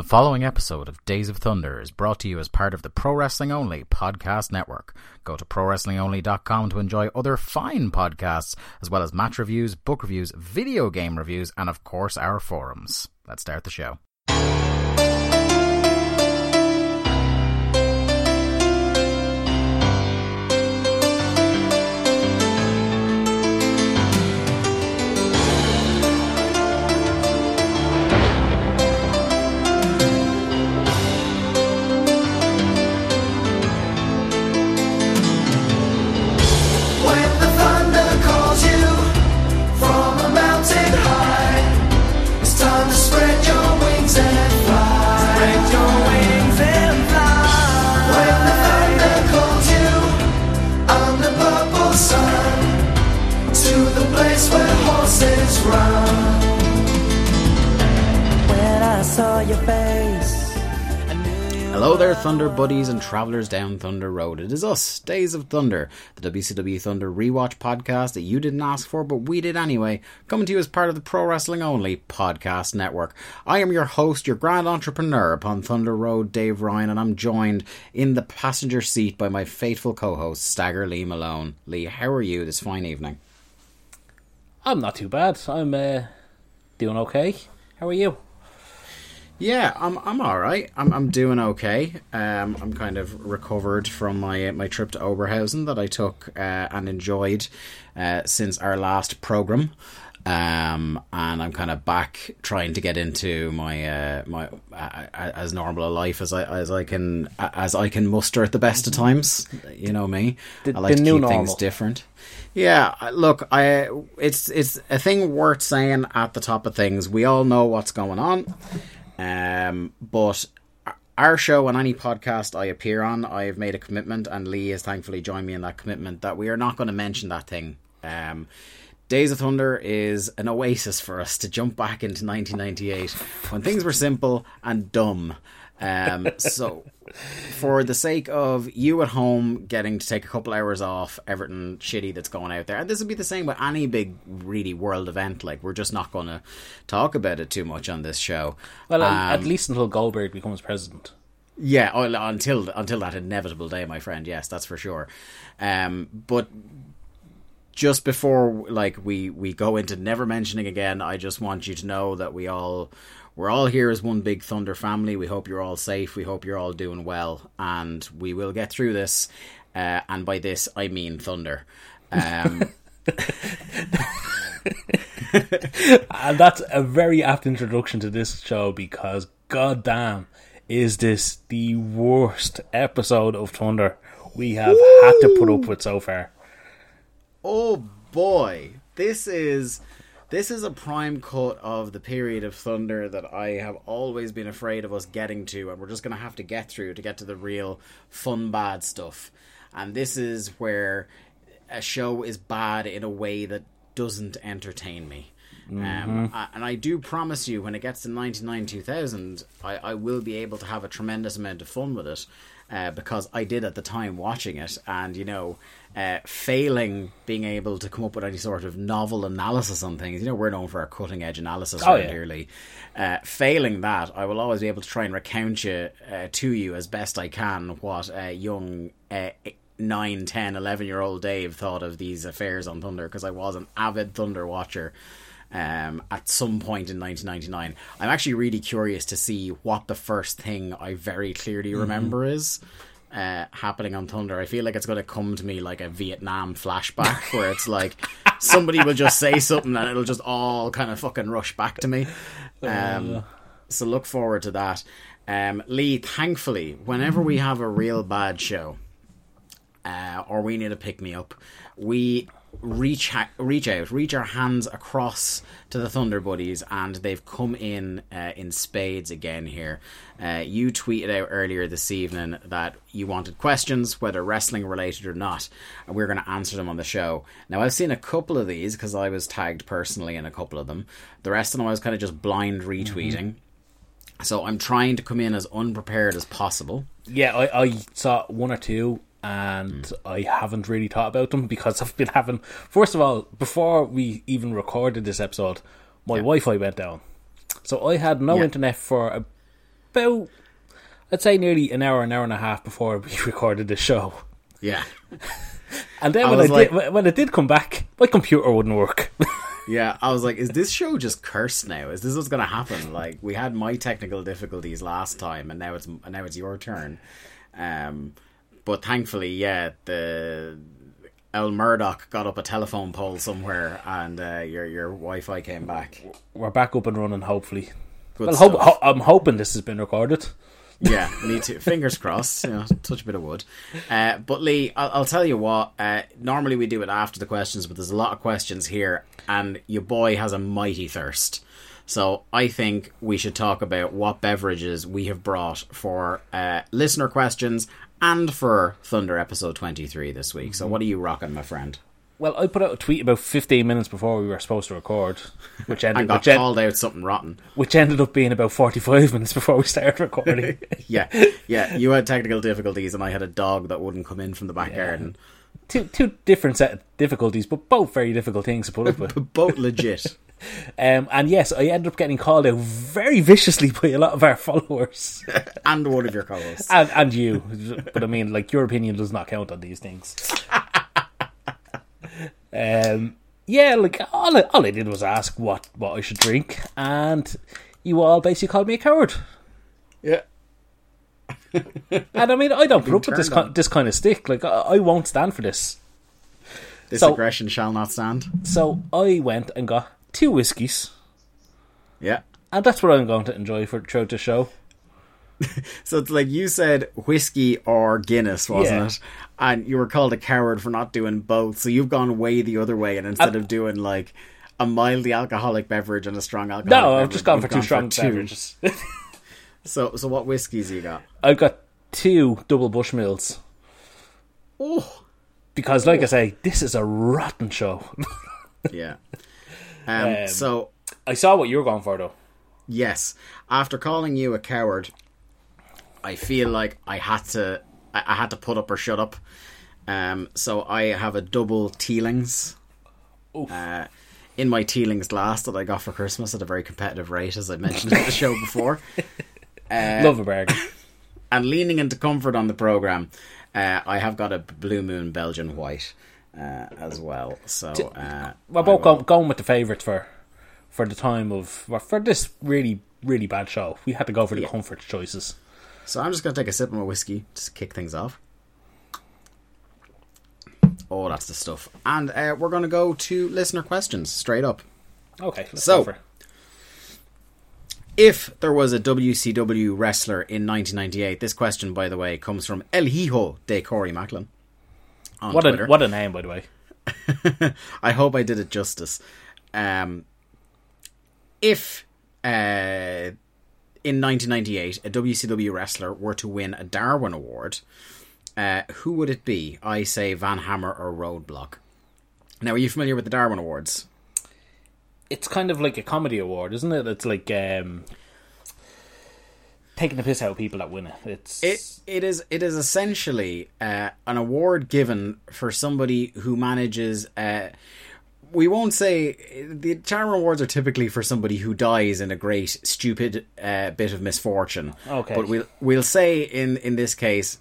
The following episode of Days of Thunder is brought to you as part of the Pro Wrestling Only podcast network. Go to ProWrestlingOnly.com to enjoy other fine podcasts, as well as match reviews, book reviews, video game reviews, and of course our forums. Let's start the show. Hello there, Thunder buddies and travelers down Thunder Road. It is us, Days of Thunder, the WCW Thunder rewatch podcast that you didn't ask for, but we did anyway, coming to you as part of the Pro Wrestling Only podcast network. I am your host, your grand entrepreneur upon Thunder Road, Dave Ryan, and I'm joined in the passenger seat by my faithful co-host, Stagger Lee Malone. Lee, how are you this fine evening? I'm not too bad. I'm uh, doing okay. How are you? Yeah, I'm I'm all right. I'm I'm doing okay. Um, I'm kind of recovered from my my trip to Oberhausen that I took uh, and enjoyed uh, since our last program. Um, and I'm kind of back trying to get into my uh, my uh, as normal a life as I as I can as I can muster at the best of times. You know me. The- I like to keep things different. Yeah, look, I it's it's a thing worth saying at the top of things. We all know what's going on. Um, but our show and any podcast I appear on, I have made a commitment, and Lee has thankfully joined me in that commitment that we are not going to mention that thing. Um, Days of Thunder is an oasis for us to jump back into 1998 when things were simple and dumb. Um, so, for the sake of you at home getting to take a couple hours off everything shitty that's going out there, and this would be the same with any big, really world event. Like we're just not going to talk about it too much on this show. Well, Um, at least until Goldberg becomes president. yeah, oh, until until that inevitable day, my friend. Yes, that's for sure. Um, but just before like we we go into never mentioning again, I just want you to know that we all we're all here as one big Thunder family. We hope you're all safe. We hope you're all doing well, and we will get through this. Uh, and by this, I mean Thunder. Um, And that's a very apt introduction to this show because, goddamn, is this the worst episode of Thunder we have had to put up with so far? oh boy, this is this is a prime cut of the period of thunder that I have always been afraid of us getting to, and we're just going to have to get through to get to the real fun bad stuff. And this is where a show is bad in a way that doesn't entertain me. Um, I- and I do promise you, when it gets to 99 2000, I, I will be able to have a tremendous amount of fun with it uh, because I did at the time watching it. And, you know, uh, failing being able to come up with any sort of novel analysis on things, you know, we're known for our cutting edge analysis Oh, yeah. Uh, failing that, I will always be able to try and recount you uh, to you as best I can what uh, young. Uh, 9, 10, 11 year old Dave thought of these affairs on Thunder because I was an avid Thunder watcher um, at some point in 1999. I'm actually really curious to see what the first thing I very clearly remember is uh, happening on Thunder. I feel like it's going to come to me like a Vietnam flashback where it's like somebody will just say something and it'll just all kind of fucking rush back to me. Um, so look forward to that. Um, Lee, thankfully, whenever we have a real bad show, uh, or we need to pick me up, we reach ha- reach out, reach our hands across to the Thunder Buddies, and they've come in uh, in spades again here. Uh, you tweeted out earlier this evening that you wanted questions, whether wrestling related or not, and we're going to answer them on the show. Now, I've seen a couple of these because I was tagged personally in a couple of them. The rest of them I was kind of just blind retweeting. So I'm trying to come in as unprepared as possible. Yeah, I, I saw one or two and Hmm. I haven't really thought about them because I've been having. First of all, before we even recorded this episode, my Wi Fi went down. So I had no Yeah. internet for about, I'd say nearly an hour, an hour and a half before we recorded the show. Yeah. And then I when I, was did, when it did come back, my computer wouldn't work. Yeah, I was like, is this show just cursed now? Is this what's going to happen? Like, we had my technical difficulties last time, and now it's now it's your turn. Um, but thankfully, yeah, the El Murdoch got up a telephone pole somewhere, and uh, your your Wi-Fi came back. We're back up and running, hopefully. Good Well, hope, ho- I'm hoping this has been recorded. yeah, me too. Fingers crossed. You know, touch a bit of wood. Uh, but Lee, I'll, I'll tell you what. Uh, normally we do it after the questions, but there's a lot of questions here, and your boy has a mighty thirst. So I think we should talk about what beverages we have brought for uh, listener questions and for Thunder episode 23 this week. So what are you rocking, my friend? Well, I put out a tweet about 15 minutes before we were supposed to record, which ended, got which, en- called out something rotten. which ended up being about 45 minutes before we started recording. Yeah, yeah. You had technical difficulties, and I had a dog that wouldn't come in from the back garden. two two different set of difficulties, but both very difficult things to put up with. Both legit. Um, and yes, I ended up getting called out very viciously by a lot of our followers and one of your co-hosts. and and you. But I mean, like your opinion does not count on these things. Um, yeah, like all I, all I did was ask what what I should drink, and you all basically called me a coward. Yeah. And I mean, I don't put up with this kind, this kind of stick. Like I, I won't stand for this. This So- aggression shall not stand. So I went and got two whiskies, Yeah. and that's what I'm going to enjoy for throughout the show. So it's like you said whiskey or Guinness, wasn't Yeah. it? And you were called a coward for not doing both. So you've gone way the other way, and instead of doing like a mildly alcoholic beverage and a strong alcoholic, No, I've just gone for two strong beverages. So, so what whiskies you got? I've got two double Bushmills Oh, because, like I oh. say, this is a rotten show. yeah. Um, Um, so I saw what you were going for, though. yes, after calling you a coward, I feel like I had to, I, I had to put up or shut up. Um, so I have a double Teelings. Oof. Uh, in my Teelings glass that I got for Christmas at a very competitive rate, as I mentioned in the show before. Uh, Love a bargain. and leaning into comfort on the program, uh, I have got a Blue Moon Belgian White uh, as well. So uh, We're both will- going with the favourites for for the time of well, for this really really bad show. We had to go for the Yeah. comfort choices. So I'm just going to take a sip of my whiskey just to kick things off. Oh, that's the stuff. And uh, we're going to go to listener questions straight up. Okay, So- go for it. If there was a WCW wrestler in 1998, this question, by the way, comes from El Hijo de Corey Macklin. What Twitter. a what a name, by the way. I hope I did it justice. Um, if uh, in 1998 a WCW wrestler were to win a Darwin Award, uh, who would it be? I say Van Hammer or Roadblock. Now, are you familiar with the Darwin Awards? It's kind of like a comedy award, isn't it? It's like um, taking the piss out of people that win it. It's It it is it is essentially uh, an award given for somebody who manages. Uh, we won't say the Charm Awards are typically for somebody who dies in a great stupid uh, bit of misfortune. Okay. but we'll we'll say in in this case,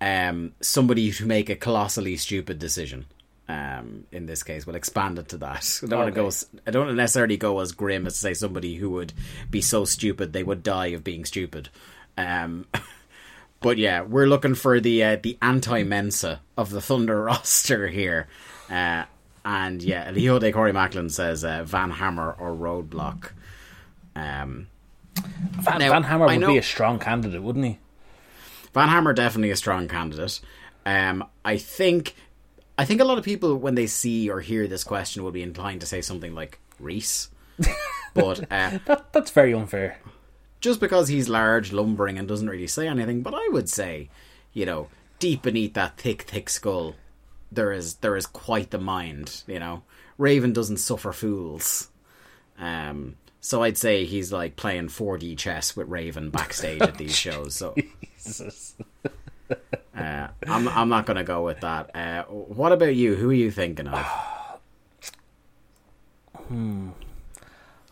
um, somebody to make a colossally stupid decision. Um, in this case, we'll expand it to that. I don't want to go. I don't necessarily go as grim as to say somebody who would be so stupid they would die of being stupid. Um, but yeah, we're looking for the uh, the anti Mensa of the Thunder roster here. Uh, and yeah, El Hijo de Corey Macklin says uh, Van Hammer or Roadblock. Um, Van, now, Van Hammer would know- be a strong candidate, wouldn't he? Van Hammer definitely a strong candidate. Um, I think I think a lot of people when they see or hear this question will be inclined to say something like Reese. but uh, That that's very unfair. just because he's large, lumbering, and doesn't really say anything, but I would say, you know, deep beneath that thick, thick skull, there is there is quite the mind. You know, Raven doesn't suffer fools. Um, so I'd say he's like playing 4D chess with Raven backstage at these shows. So Jesus. uh, I'm I'm not gonna go with that. Uh, what about you? Who are you thinking of? Hmm.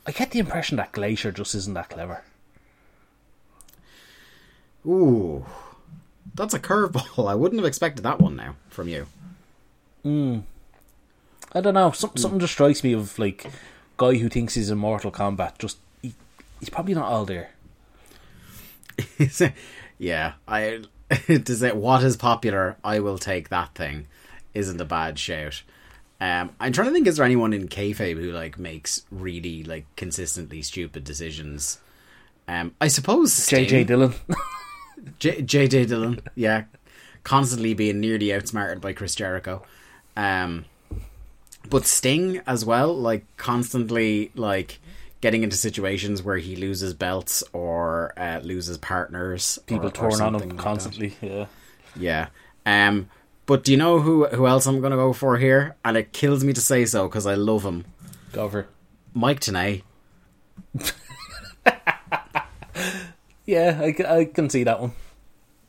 I get the impression that Glacier just isn't that clever. Ooh, that's a curveball. I wouldn't have expected that one now from you. Hmm. I don't know. Some, something just strikes me of like guy who thinks he's in Mortal Kombat. Just he, he's probably not all there. yeah, I to say what is popular, I will take that thing. Isn't a bad shout. Um, I'm trying to think. Is there anyone in kayfabe who like makes really like consistently stupid decisions? Um, I suppose. JJ Dillon. J- JJ Dillon, yeah, constantly being nearly outsmarted by Chris Jericho. Um, but Sting as well, like constantly like getting into situations where he loses belts or uh, loses partners. People or, torn on him like that. constantly. Yeah. Yeah. Um, but do you know who who else I'm going to go for here? And it kills me to say so because I love him. Go for it. Mike Tenay. Yeah, I, I can see that one.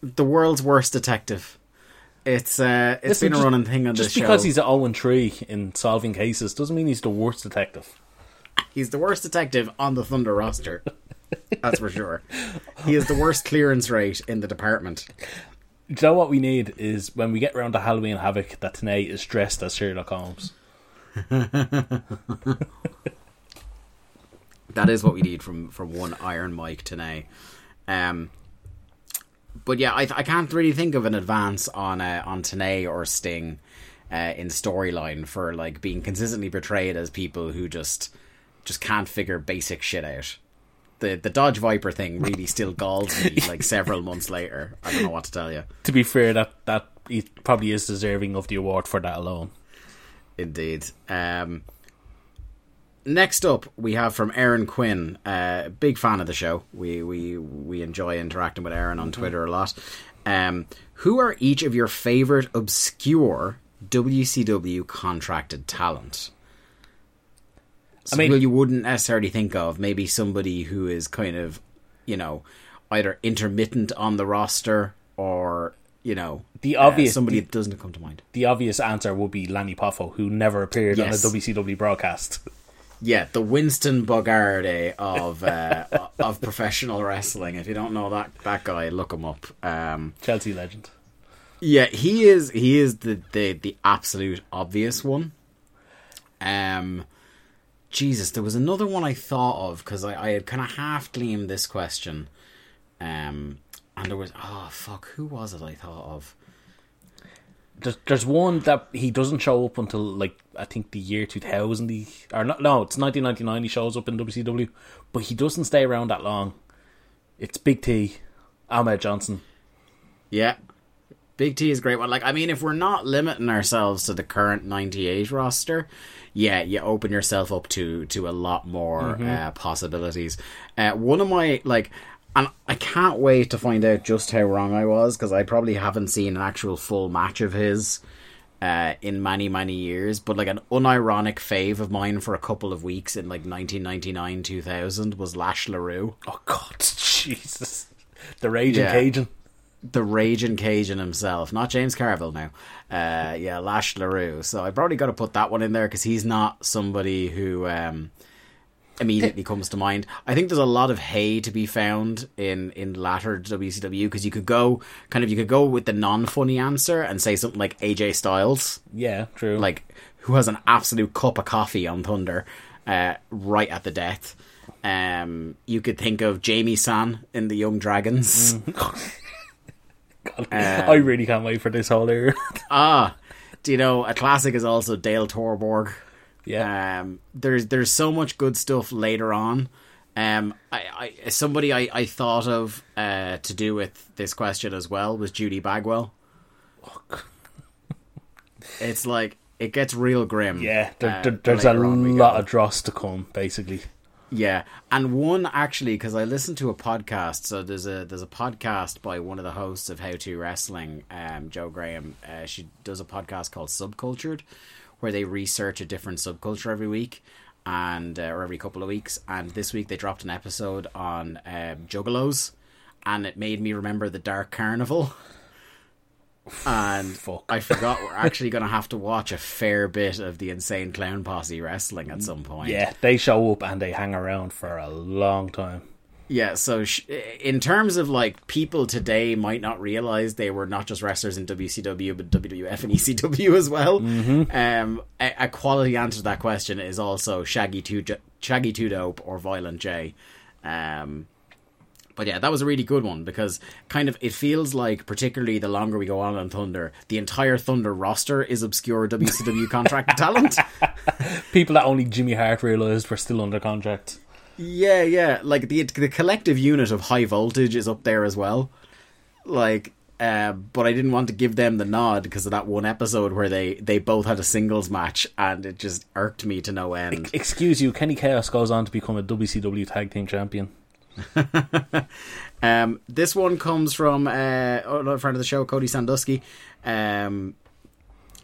the world's worst detective. It's uh, it's Listen, been a just- running thing on this Just because he's at 0 3 in solving cases doesn't mean he's the worst detective. He's the worst detective on the Thunder roster. That's for sure. He has the worst clearance rate in the department. Do you know what we need is when we get around to Halloween Havoc that Tenay is dressed as Sherlock Holmes. That is what we need from from one Iron Mike today. Um, but yeah, I I can't really think of an advance on uh, on Tenay or Sting uh, in storyline for like being consistently portrayed as people who just just can't figure basic shit out. The the Dodge Viper thing really still galls me like several months later. I don't know what to tell you. To be fair, that, that he probably is deserving of the award for that alone. Indeed. Um, next up, we have from Aaron Quinn. Uh, big fan of the show. We we we enjoy interacting with Aaron on Twitter a lot. Um, who are each of your favorite obscure WCW contracted talent? I mean- you wouldn't necessarily think of. Maybe somebody who is kind of, you know, either intermittent on the roster or you know, The uh, obvious- somebody the- that doesn't come to mind. The obvious answer would be Lanny Poffo, who never appeared Yes. on a WCW broadcast. Yeah, the Winston Bogarde of uh, of professional wrestling. If you don't know that that guy, look him up. Um, Chelsea legend. yeah, he is he is the, the the absolute obvious one. Um, Jesus, there was another one I thought of because I, I had kind of half gleamed this question. Um, and there was oh fuck, who was it I thought of? There's, there's one that he doesn't show up until like I think the year 2000. He, or not, no, it's 1999. He shows up in WCW, but he doesn't stay around that long. It's Big T, Ahmed Johnson. Yeah. Big T is a great one. Like, I mean, if we're not limiting ourselves to the current 98 roster, yeah, you open yourself up to to a lot more uh, possibilities. Uh, one of my, like, and I can't wait to find out just how wrong I was because I probably haven't seen an actual full match of his uh, in many, many years. But, like, an unironic fave of mine for a couple of weeks in, like, 1999 2000 was Lash LaRue. Oh God, Jesus, the raging Yeah. Cajun. The raging Cajun himself, not James Carville now. Uh, yeah, Lash LaRue. So I probably got to put that one in there because he's not somebody who um, immediately comes to mind. I think there's a lot of hay to be found in in latter WCW because you could go kind of you could go with the non funny answer and say something like AJ Styles, Yeah, true. like who has an absolute cup of coffee on Thunder, uh, right at the death. Um, you could think of Jamie San in the Young Dragons. I really can't wait for this whole era. Ah, do you know a classic is also Dale Torborg. yeah, Um, there's there's so much good stuff later on. Um, I, I somebody I, I thought of uh, to do with this question as well was Judy Bagwell. It's like it gets real grim. yeah. There, uh, there, there's a lot of dross to come, basically. Yeah, and one actually because I listened to a podcast. So there's a there's a podcast by one of the hosts of How to Wrestling, um, Joe Graham. Uh, she does a podcast called Subcultured, where they research a different subculture every week, and uh, or every couple of weeks. And this week they dropped an episode on um, juggalos, and it made me remember the Dark Carnival. And Fuck. I forgot we're actually going to have to watch a fair bit of the Insane Clown Posse wrestling at some point. Yeah, they show up and they hang around for a long time. Yeah, so sh- in terms of like people today might not realize they were not just wrestlers in WCW but WWF and ECW as well. Um, a, a quality answer to that question is also Shaggy Two Shaggy Two Dope or Violent J. Um, but yeah, that was a really good one because kind of it feels like, particularly the longer we go on on Thunder, the entire Thunder roster is obscure WCW contract talent. People that only Jimmy Hart realised were still under contract. Yeah, yeah. Like the the collective unit of high voltage is up there as well. Like, uh, but I didn't want to give them the nod because of that one episode where they they both had a singles match and it just irked me to no end. Excuse you, Kenny Kaos goes on to become a WCW Tag Team Champion. Um, this one comes from uh, another friend of the show, Cody Sandusky. Um,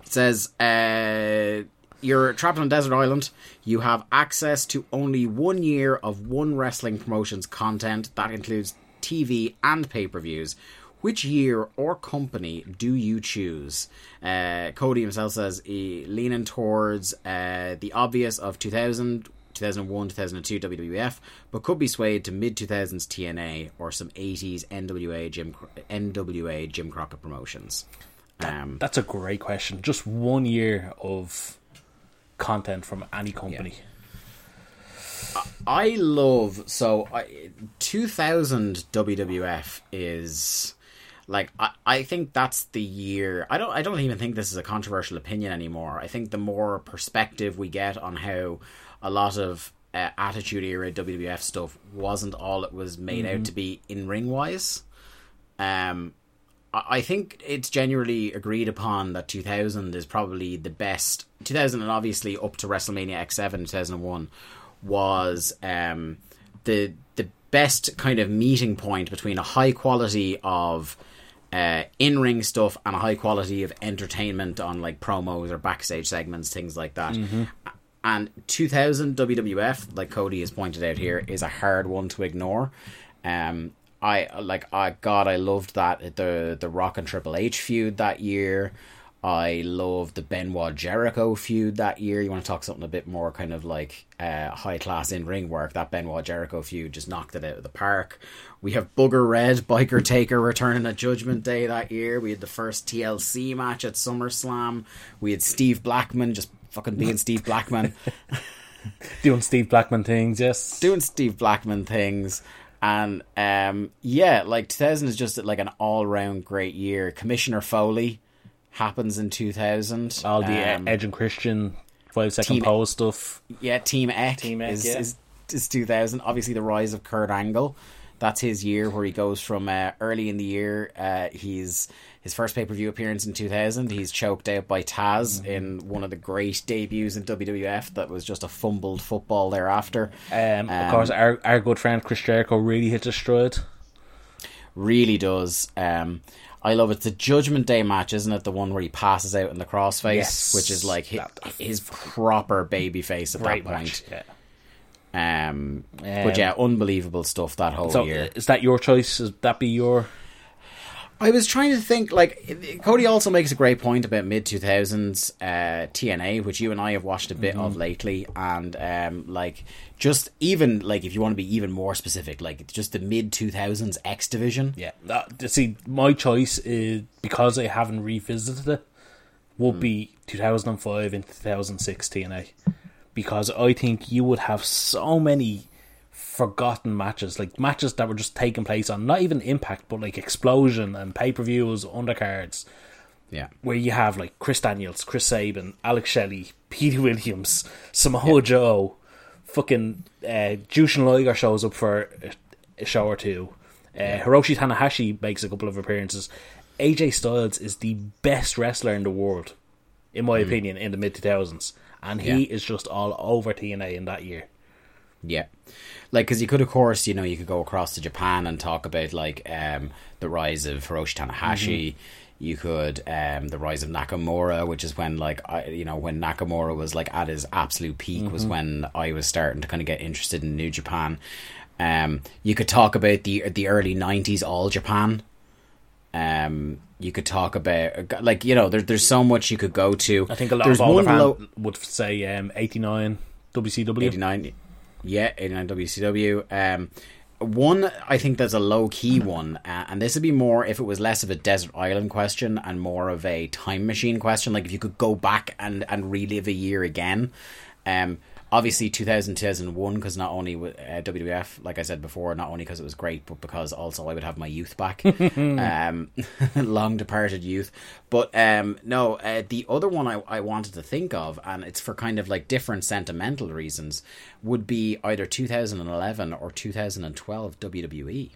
says, uh, You're trapped on a desert island. You have access to only one year of one wrestling promotion's content. That includes TV and pay per views. Which year or company do you choose? Uh, Cody himself says, leaning towards uh, the obvious of 2000, 2001, 2002 WWF, but could be swayed to mid 2000s TNA or some 80s NWA Jim NWA Jim Crockett promotions. Um, That's a great question. Just one year of content from any company. I love so I, 2000 WWF is like I, I think that's the year I don't I don't even think this is a controversial opinion anymore. I think the more perspective we get on how a lot of uh, attitude era WWF stuff wasn't all it was made out to be in ring wise. Um I I think it's generally agreed upon that 2000 is probably the best. 2000 and obviously up to WrestleMania X7 2001 was um, the the best kind of meeting point between a high quality of uh, in ring stuff and a high quality of entertainment on like promos or backstage segments, things like that. And 2000 WWF, like Cody has pointed out here, is a hard one to ignore. Um, I like, I God, I loved that the the Rock and Triple H feud that year. I loved the Benoit Jericho feud that year. You want to talk something a bit more kind of like uh, high class in ring work? That Benoit Jericho feud just knocked it out of the park. We have Booger Red, Biker Taker returning at Judgment Day that year. We had the first TLC match at SummerSlam. We had Steve Blackman just fucking being Steve Blackman. Doing Steve Blackman things, yes. doing Steve Blackman things. And um, yeah, like 2000 is just like an all round great year. Commissioner Foley happens in 2000. All the uh, Um, Edge and Christian five second Team- pose stuff. yeah, Team Eck, Team Eck, is, yeah. is is 2000. Obviously, the rise of Kurt Angle. That's his year where he goes from uh, early in the year. Uh, he's his first pay per view appearance in 2000. He's choked out by Taz Mm-hmm. in one of the great debuts in WWF. That was just a fumbled football thereafter. Um, of Um, course, our our good friend Chris Jericho really hits his stride. really does. Um, I love it. It's the Judgment Day match, isn't it? The one where he passes out in the crossface, Yes. which is like his, his proper baby face at that point. Yeah. Um, Um, but yeah, unbelievable stuff that whole So, year. is that your choice? Is that be your? I was trying to think. Like Cody also makes a great point about mid two thousands uh, TNA, which you and I have watched a bit of lately, and um, like just even like if you want to be even more specific, like just the mid two thousands X division. Yeah. That, see, my choice is because I haven't revisited it. Would be 2005 and 2006 TNA because I think you would have so many forgotten matches, like matches that were just taking place on not even Impact, but like Explosion and pay per views, undercards, Yeah, where you have like Chris Daniels, Chris Sabin, Alex Shelley, Petey Williams, Samoa Joe, fucking uh, Jushin Liger shows up for a, show or two. Uh, Hiroshi Tanahashi makes a couple of appearances. AJ Styles is the best wrestler in the world, in my opinion, in the mid 2000s. And he Yeah. is just all over TNA in that year. Yeah, like because you could, of course, you know, you could go across to Japan and talk about like um, the rise of Hiroshi Tanahashi. You could um, the rise of Nakamura, which is when like I, you know, when Nakamura was like at his absolute peak, was when I was starting to kind of get interested in New Japan. Um, you could talk about the the early '90s All Japan. Um, you could talk about like you know, there, there's so much you could go to. I think a lot there's of all Japan low- would say um, 89 WCW. 89 yeah in WCW um one, I think there's a low key one, uh, and this would be more if it was less of a desert island question and more of a time machine question. Like if you could go back and and relive a year again. Um, obviously 2000 2001 because not only with uh, WWF like I said before not only because it was great but because also I would have my youth back. Um, long departed youth. But um, no uh, the other one I, I wanted to think of and it's for kind of like different sentimental reasons would be either 2011 or 2012 WWE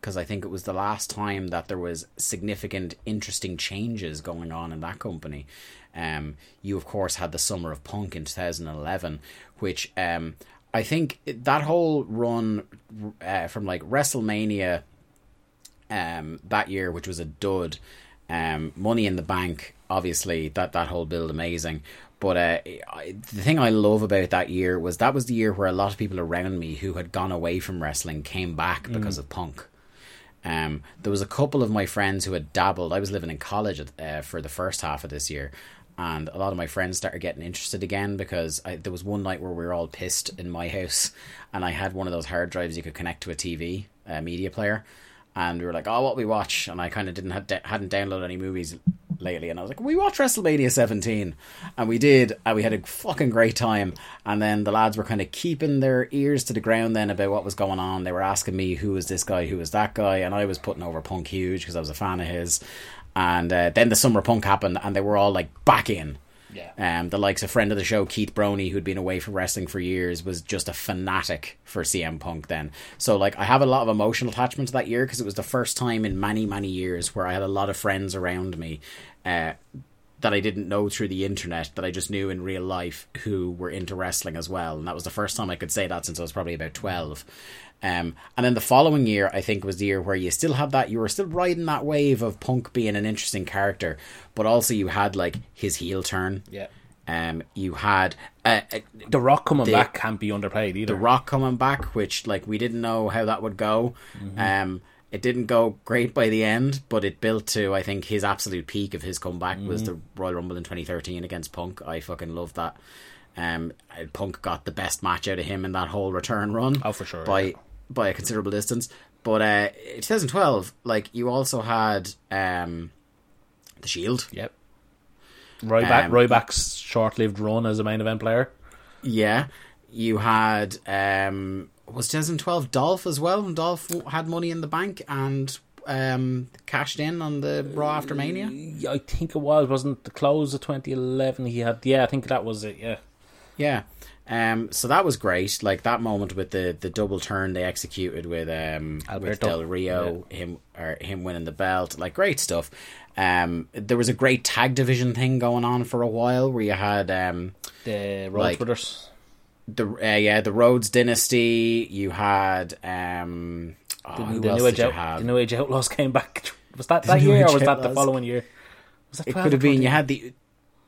because I think it was the last time that there was significant, interesting changes going on in that company. Um, you of course had the Summer of Punk in 2011, which um, I think that whole run uh, from like WrestleMania um, that year, which was a dud, um, Money in the Bank, obviously that that whole build amazing. But uh, I, the thing I love about that year was that was the year where a lot of people around me who had gone away from wrestling came back because of Punk. Um, there was a couple of my friends who had dabbled. I was living in college uh, for the first half of this year, and a lot of my friends started getting interested again because I, there was one night where we were all pissed in my house, and I had one of those hard drives you could connect to a TV, a uh, media player, and we were like, "Oh, what we watch?" And I kind of didn't had hadn't downloaded any movies lately, and I was like, "We watch WrestleMania 17," and we did, and we had a fucking great time. And then the lads were kind of keeping their ears to the ground then about what was going on. They were asking me who was this guy, who was that guy, and I was putting over Punk huge because I was a fan of his. And uh, then the summer punk happened, and they were all like back in. Yeah. Um, the likes of friend of the show Keith Brony, who'd been away from wrestling for years, was just a fanatic for CM Punk then. So like I have a lot of emotional attachment to that year because it was the first time in many many years where I had a lot of friends around me uh, that I didn't know through the internet that I just knew in real life who were into wrestling as well, and that was the first time I could say that since I was probably about twelve. Um, and then the following year, I think, was the year where you still had that, you were still riding that wave of Punk being an interesting character, but also you had like his heel turn. Yeah. Um, you had uh, uh, The Rock coming The- back can't be underplayed either. The Rock coming back, which like we didn't know how that would go. Um, it didn't go great by the end, but it built to I think his absolute peak of his comeback was the Royal Rumble in 2013 against Punk. I fucking loved that. Um, Punk got the best match out of him in that whole return run. Oh, for sure, by yeah. by a considerable distance. But uh, 2012, like you also had um, the Shield. Yep. Ryback, Um, Ryback's short-lived run as a main event player. Yeah, you had um was 2012 Dolph as well. and Dolph had money in the bank and um cashed in on the Raw after Mania. I think it was wasn't the close of 2011. He had yeah, I think that was it. Yeah. Yeah. Um, so that was great. Like that moment with the, the double turn they executed with um with Alberto. Del Rio, him or him winning the belt, like great stuff. Um, there was a great tag division thing going on for a while where you had um The Rhodes Like- Brothers. The uh, yeah the Rhodes Dynasty. You had um oh, The, who the New Age you Out, have? the New Age Outlaws came back. Was that that year or was that the following year? Was that it could have been you had the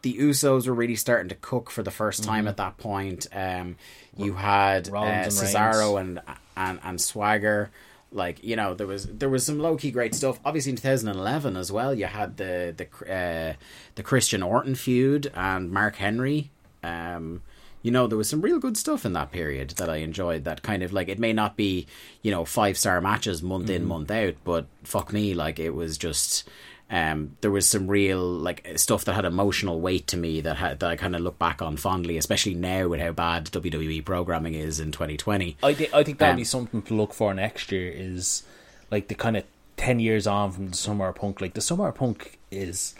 the Usos were really starting to cook for the first time Mm-hmm. at that point. Um, you had uh, and Cesaro and, and and Swagger. Like you know, there was there was some low key great stuff. Obviously, in 2011 as well, you had the the uh, the Christian Orton feud and Mark Henry. Um, you know, there was some real good stuff in that period that I enjoyed. That kind of like it may not be you know five star matches month Mm-hmm. in month out, but fuck me, like it was just um, there was some real like stuff that had emotional weight to me that had, that I kind of look back on fondly, especially now with how bad WWE programming is in 2020. I think I think that'll Um, be something to look for next year. Is like the kind of ten years on from the Summer Punk. Like the Summer Punk is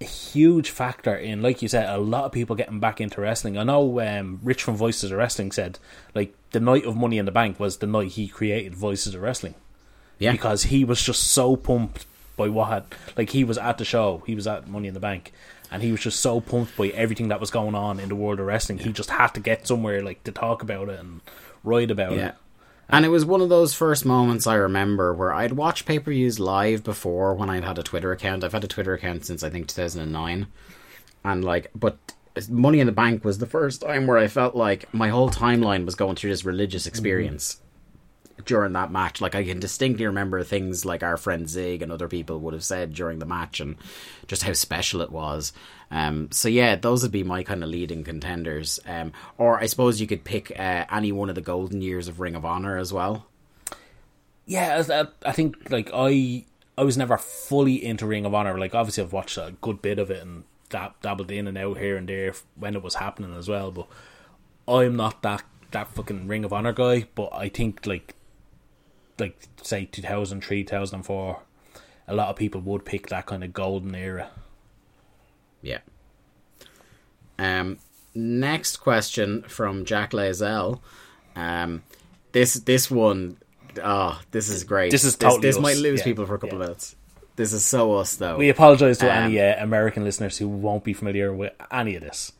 a huge factor in, like you said, a lot of people getting back into wrestling. I know um, Rich from Voices of Wrestling said like the night of Money in the Bank was the night he created Voices of Wrestling Yeah, because he was just so pumped by what had like he was at the show, he was at Money in the Bank, and he was just so pumped by everything that was going on in the world of wrestling. He just had to get somewhere like to talk about it and write about yeah. it. And it was one of those first moments I remember where I'd watched pay per views live before when I'd had a Twitter account. I've had a Twitter account since I think 2009. And like, but Money in the Bank was the first time where I felt like my whole timeline was going through this religious mm-hmm. experience. during that match. Like I can distinctly remember things like our friend Zig and other people would have said during the match, and just how special it was. Um, so yeah, those would be my kind of leading contenders. Um, or I suppose you could pick uh, any one of the golden years of Ring of Honor as well. yeah, I, I think like I I was never fully into Ring of Honor. Like obviously I've watched a good bit of it and dab, dabbled in and out here and there when it was happening as well. But I'm not that that fucking Ring of Honor guy. But I think like like say 2003, 2004, a lot of people would pick that kind of golden era. Yeah. Um. Next question from Jack Lazell. Um. This this one. Oh, this is great. This is totally this us. might lose Yeah. people for a couple Yeah. of minutes. This is so us though. We apologize to Um, any uh, American listeners who won't be familiar with any of this.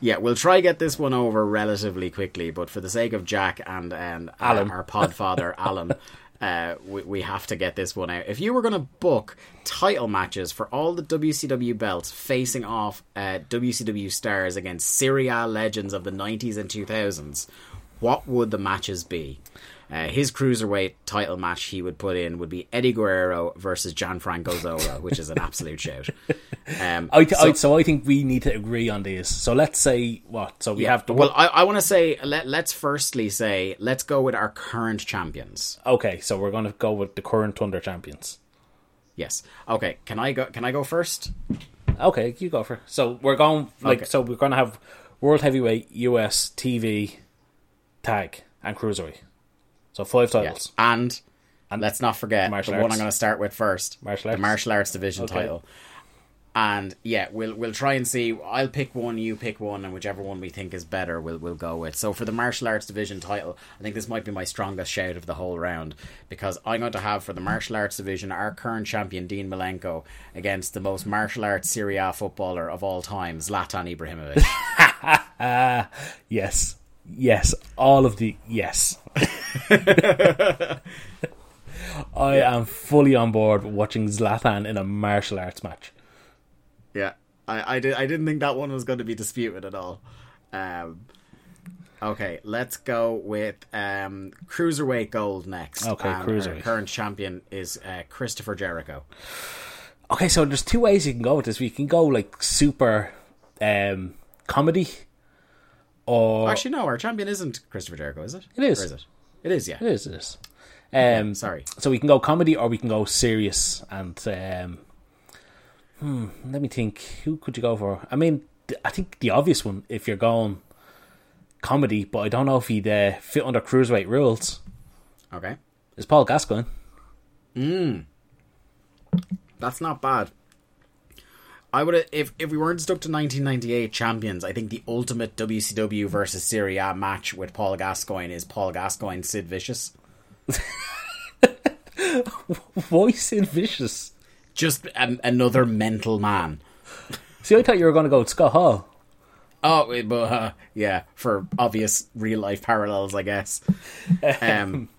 Yeah, we'll try get this one over relatively quickly, but for the sake of Jack and and uh, Alan. our podfather Alan, uh, we we have to get this one out. If you were going to book title matches for all the WCW belts facing off uh, WCW stars against Serie A legends of the '90s and 2000s, what would the matches be? Uh, his cruiserweight title match he would put in would be Eddie Guerrero versus Gianfranco Zola, which is an absolute shout. Um, I, so- I, so I think we need to agree on these. So let's say what? So we have to. Well, I, I want to say let, let's firstly say let's go with our current champions. okay, so we're going to go with the current Thunder champions. Yes. Okay. Can I go? Can I go first? Okay, you go for. So we're going like Okay. so we're going to have world heavyweight, US, TV, tag, and cruiserweight. So five titles. Yes. And and let's not forget the one. I'm going to start with first. Martial The martial arts division Okay. title. And yeah, we'll we'll try and see. I'll pick one, you pick one, and whichever one we think is better, we'll we'll go with. So for the martial arts division title, I think this might be my strongest shout of the whole round because I'm going to have for the martial arts division our current champion Dean Malenko against the most martial arts Serie A footballer of all time, Zlatan Ibrahimovic. Yes, yes, all of the yes. I am fully on board watching Zlatan in a martial arts match. Yeah, I, I, did, I didn't think that one was going to be disputed at all. Um, okay, let's go with um, cruiserweight gold next. Okay, And our cruiserweight. current champion is uh, Christopher Jericho. Okay, so there's two ways you can go with this. We can go like super um, comedy, or Actually, no, our champion isn't Christopher Jericho, is it? It is. Or is it? It is, yeah. it is this. Um, Sorry. So we can go comedy, or we can go serious. And um, hmm, let me think. Who could you go for? I mean, th- I think the obvious one, if you're going comedy, but I don't know if he'd uh, fit under cruiserweight rules, Okay. is Paul Gascoigne. That's not bad. I would have if if we weren't stuck to 1998 champions. I think the ultimate WCW versus Serie A match with Paul Gascoigne is Paul Gascoigne Sid Vicious. Voice in vicious. Just an, another mental man. See, I thought you were going to go with Scott Hall. Oh, eh, but uh, yeah, for obvious real life parallels, I guess. Um,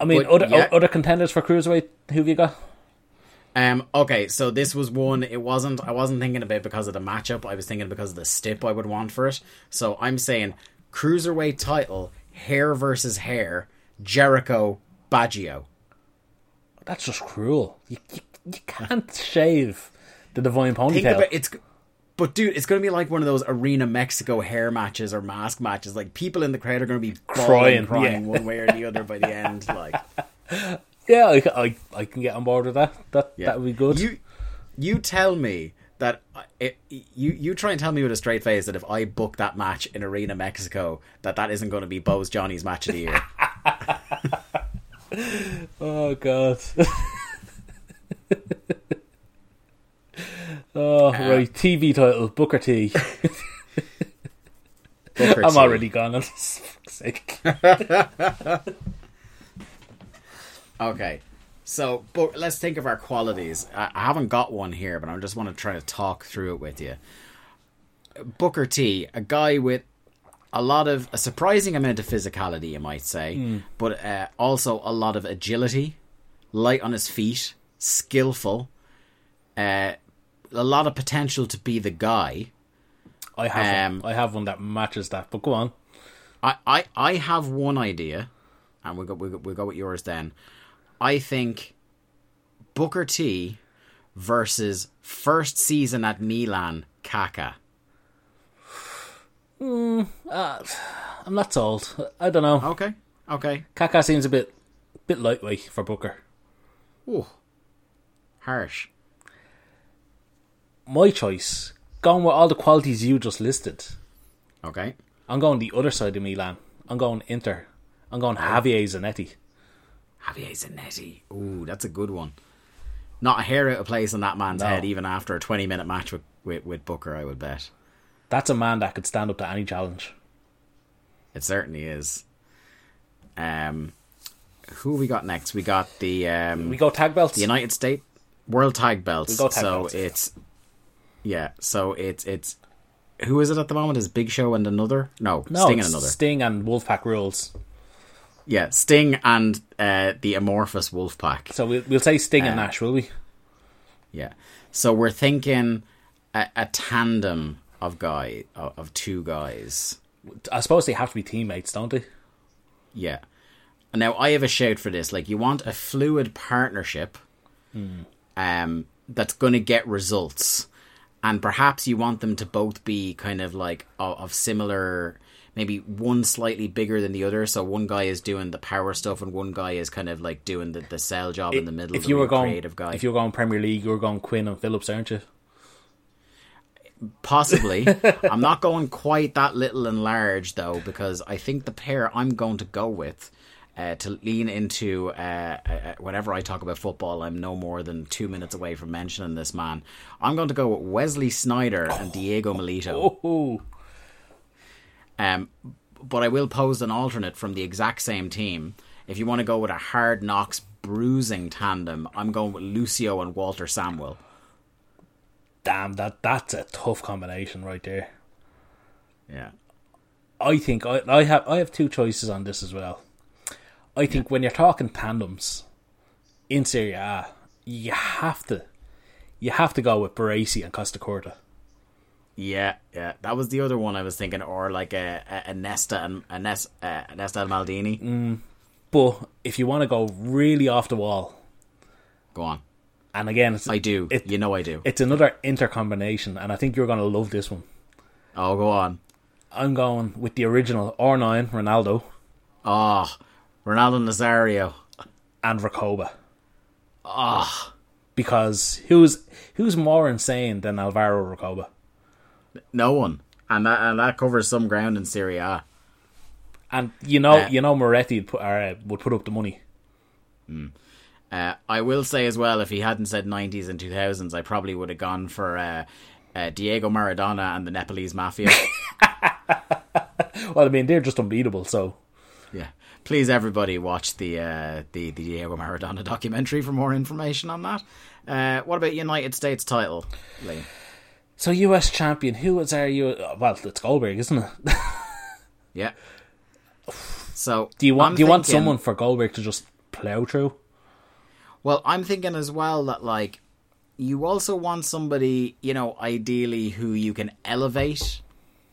I mean, But, other yeah. other contenders for cruiserweight. Who have you got? Um, okay, so this was one. It wasn't. I wasn't thinking about because of the matchup. I was thinking because of the stip I would want for it. So I'm saying cruiserweight title, hair versus hair, Jericho, Baggio. That's just cruel. You you, you can't shave the divine ponytail. about it's. But dude, it's going to be like one of those arena Mexico hair matches or mask matches. Like people in the crowd are going to be Crying, crying, crying yeah. one way or the other by the end. Like. Yeah, I, I, I can get on board with that. That Yeah. that would be good. You you tell me that uh, it, you you try and tell me with a straight face that if I book that match in Arena Mexico, that that isn't going to be Bo's Johnny's match of the year. oh god. oh uh, right, TV title Booker T. Booker I'm T. already gone fuck's sake. Okay. So, but let's think of our qualities. I, I haven't got one here, but I just want to try to talk through it with you. Booker T, a guy with a lot of a surprising amount of physicality, you might say, but uh, also a lot of agility, light on his feet, skillful, uh, a lot of potential to be the guy. I have Um, one. I have one that matches that. But go on. I, I, I have one idea, and we'll go, we'll, go, we'll go with yours then. I think Booker T versus first season at Milan, Kaka. Mm, uh, I'm not sold. I don't know. Okay, okay. Kaká seems a bit bit lightweight for Booker. Ooh, harsh. My choice, going with all the qualities you just listed. Okay. I'm going the other side of Milan. I'm going Inter. I'm going oh. Javier Zanetti. Javier Zanetti. Ooh, that's a good one. Not a hair out of place on that man's No. head, even after a 20 minute match with, with, with Booker, I would bet. That's a man that could stand up to any challenge. It certainly is. Um, who we got next? We got the um, We go tag belts. the United States World Tag Belts. We go tag so belts. it's yeah. So it's it's who is it at the moment? Is Big Show and another? No, no, Sting and another. Sting and Wolfpack rules. Yeah, Sting and uh, the amorphous wolf pack. So we'll, we'll say Sting and Uh, Nash, will we? Yeah. So we're thinking a, a tandem of guy of, of two guys. I suppose they have to be teammates, don't they? Yeah. Now I have a shout for this. Like you want a fluid partnership um that's going to get results. And perhaps you want them to both be kind of like of, of similar maybe one slightly bigger than the other. So one guy is doing the power stuff and one guy is kind of like doing the, the cell job in the middle If the you were going, creative guy. if you were going Premier League, you were going Quinn and Phillips, aren't you? Possibly. I'm not going quite that little and large though, because I think the pair I'm going to go with uh, to lean into uh, uh, whenever I talk about football, I'm no more than two minutes away from mentioning this man. I'm going to go with Wesley Sneijder and Diego Milito. Oh, Um, but I will pose an alternate from the exact same team. If you want to go with a hard knocks bruising tandem, I'm going with Lucio and Walter Samuel. damn! That that's a tough combination right there. Yeah. I think I, I have I have two choices on this as well. I think when you're talking tandems in Serie A, you have to you have to go with Baresi and Costacurta. Yeah, yeah, that was the other one I was thinking, or like a, a, a Nesta and a Nesta, uh, Nesta and Maldini. But if you want to go really off the wall, Go on, and again, it's, I do. It- you know I do. it's another intercombination, and I think you're going to love this one. oh, go on. I'm going with the original R9 Ronaldo Oh, Ronaldo Nazario. and Recoba Oh, because who's who's more insane than Alvaro Recoba? No one, and that and that covers some ground in Serie A. And you know, Uh, you know, Moratti would put, uh, would put up the money. Uh, I will say as well, if he hadn't said nineties and two thousands, I probably would have gone for uh, uh, Diego Maradona and the Nepalese mafia. Well, I mean, they're just unbeatable. So yeah, please everybody watch the uh, the the Diego Maradona documentary for more information on that. Uh, what about United States title, Liam? So US champion, who is our you? Well, it's Goldberg, isn't it? Yeah. So do you want I'm do you want someone for Goldberg to just plow through? Well, I'm thinking as well that like you also want somebody, you know, ideally who you can elevate.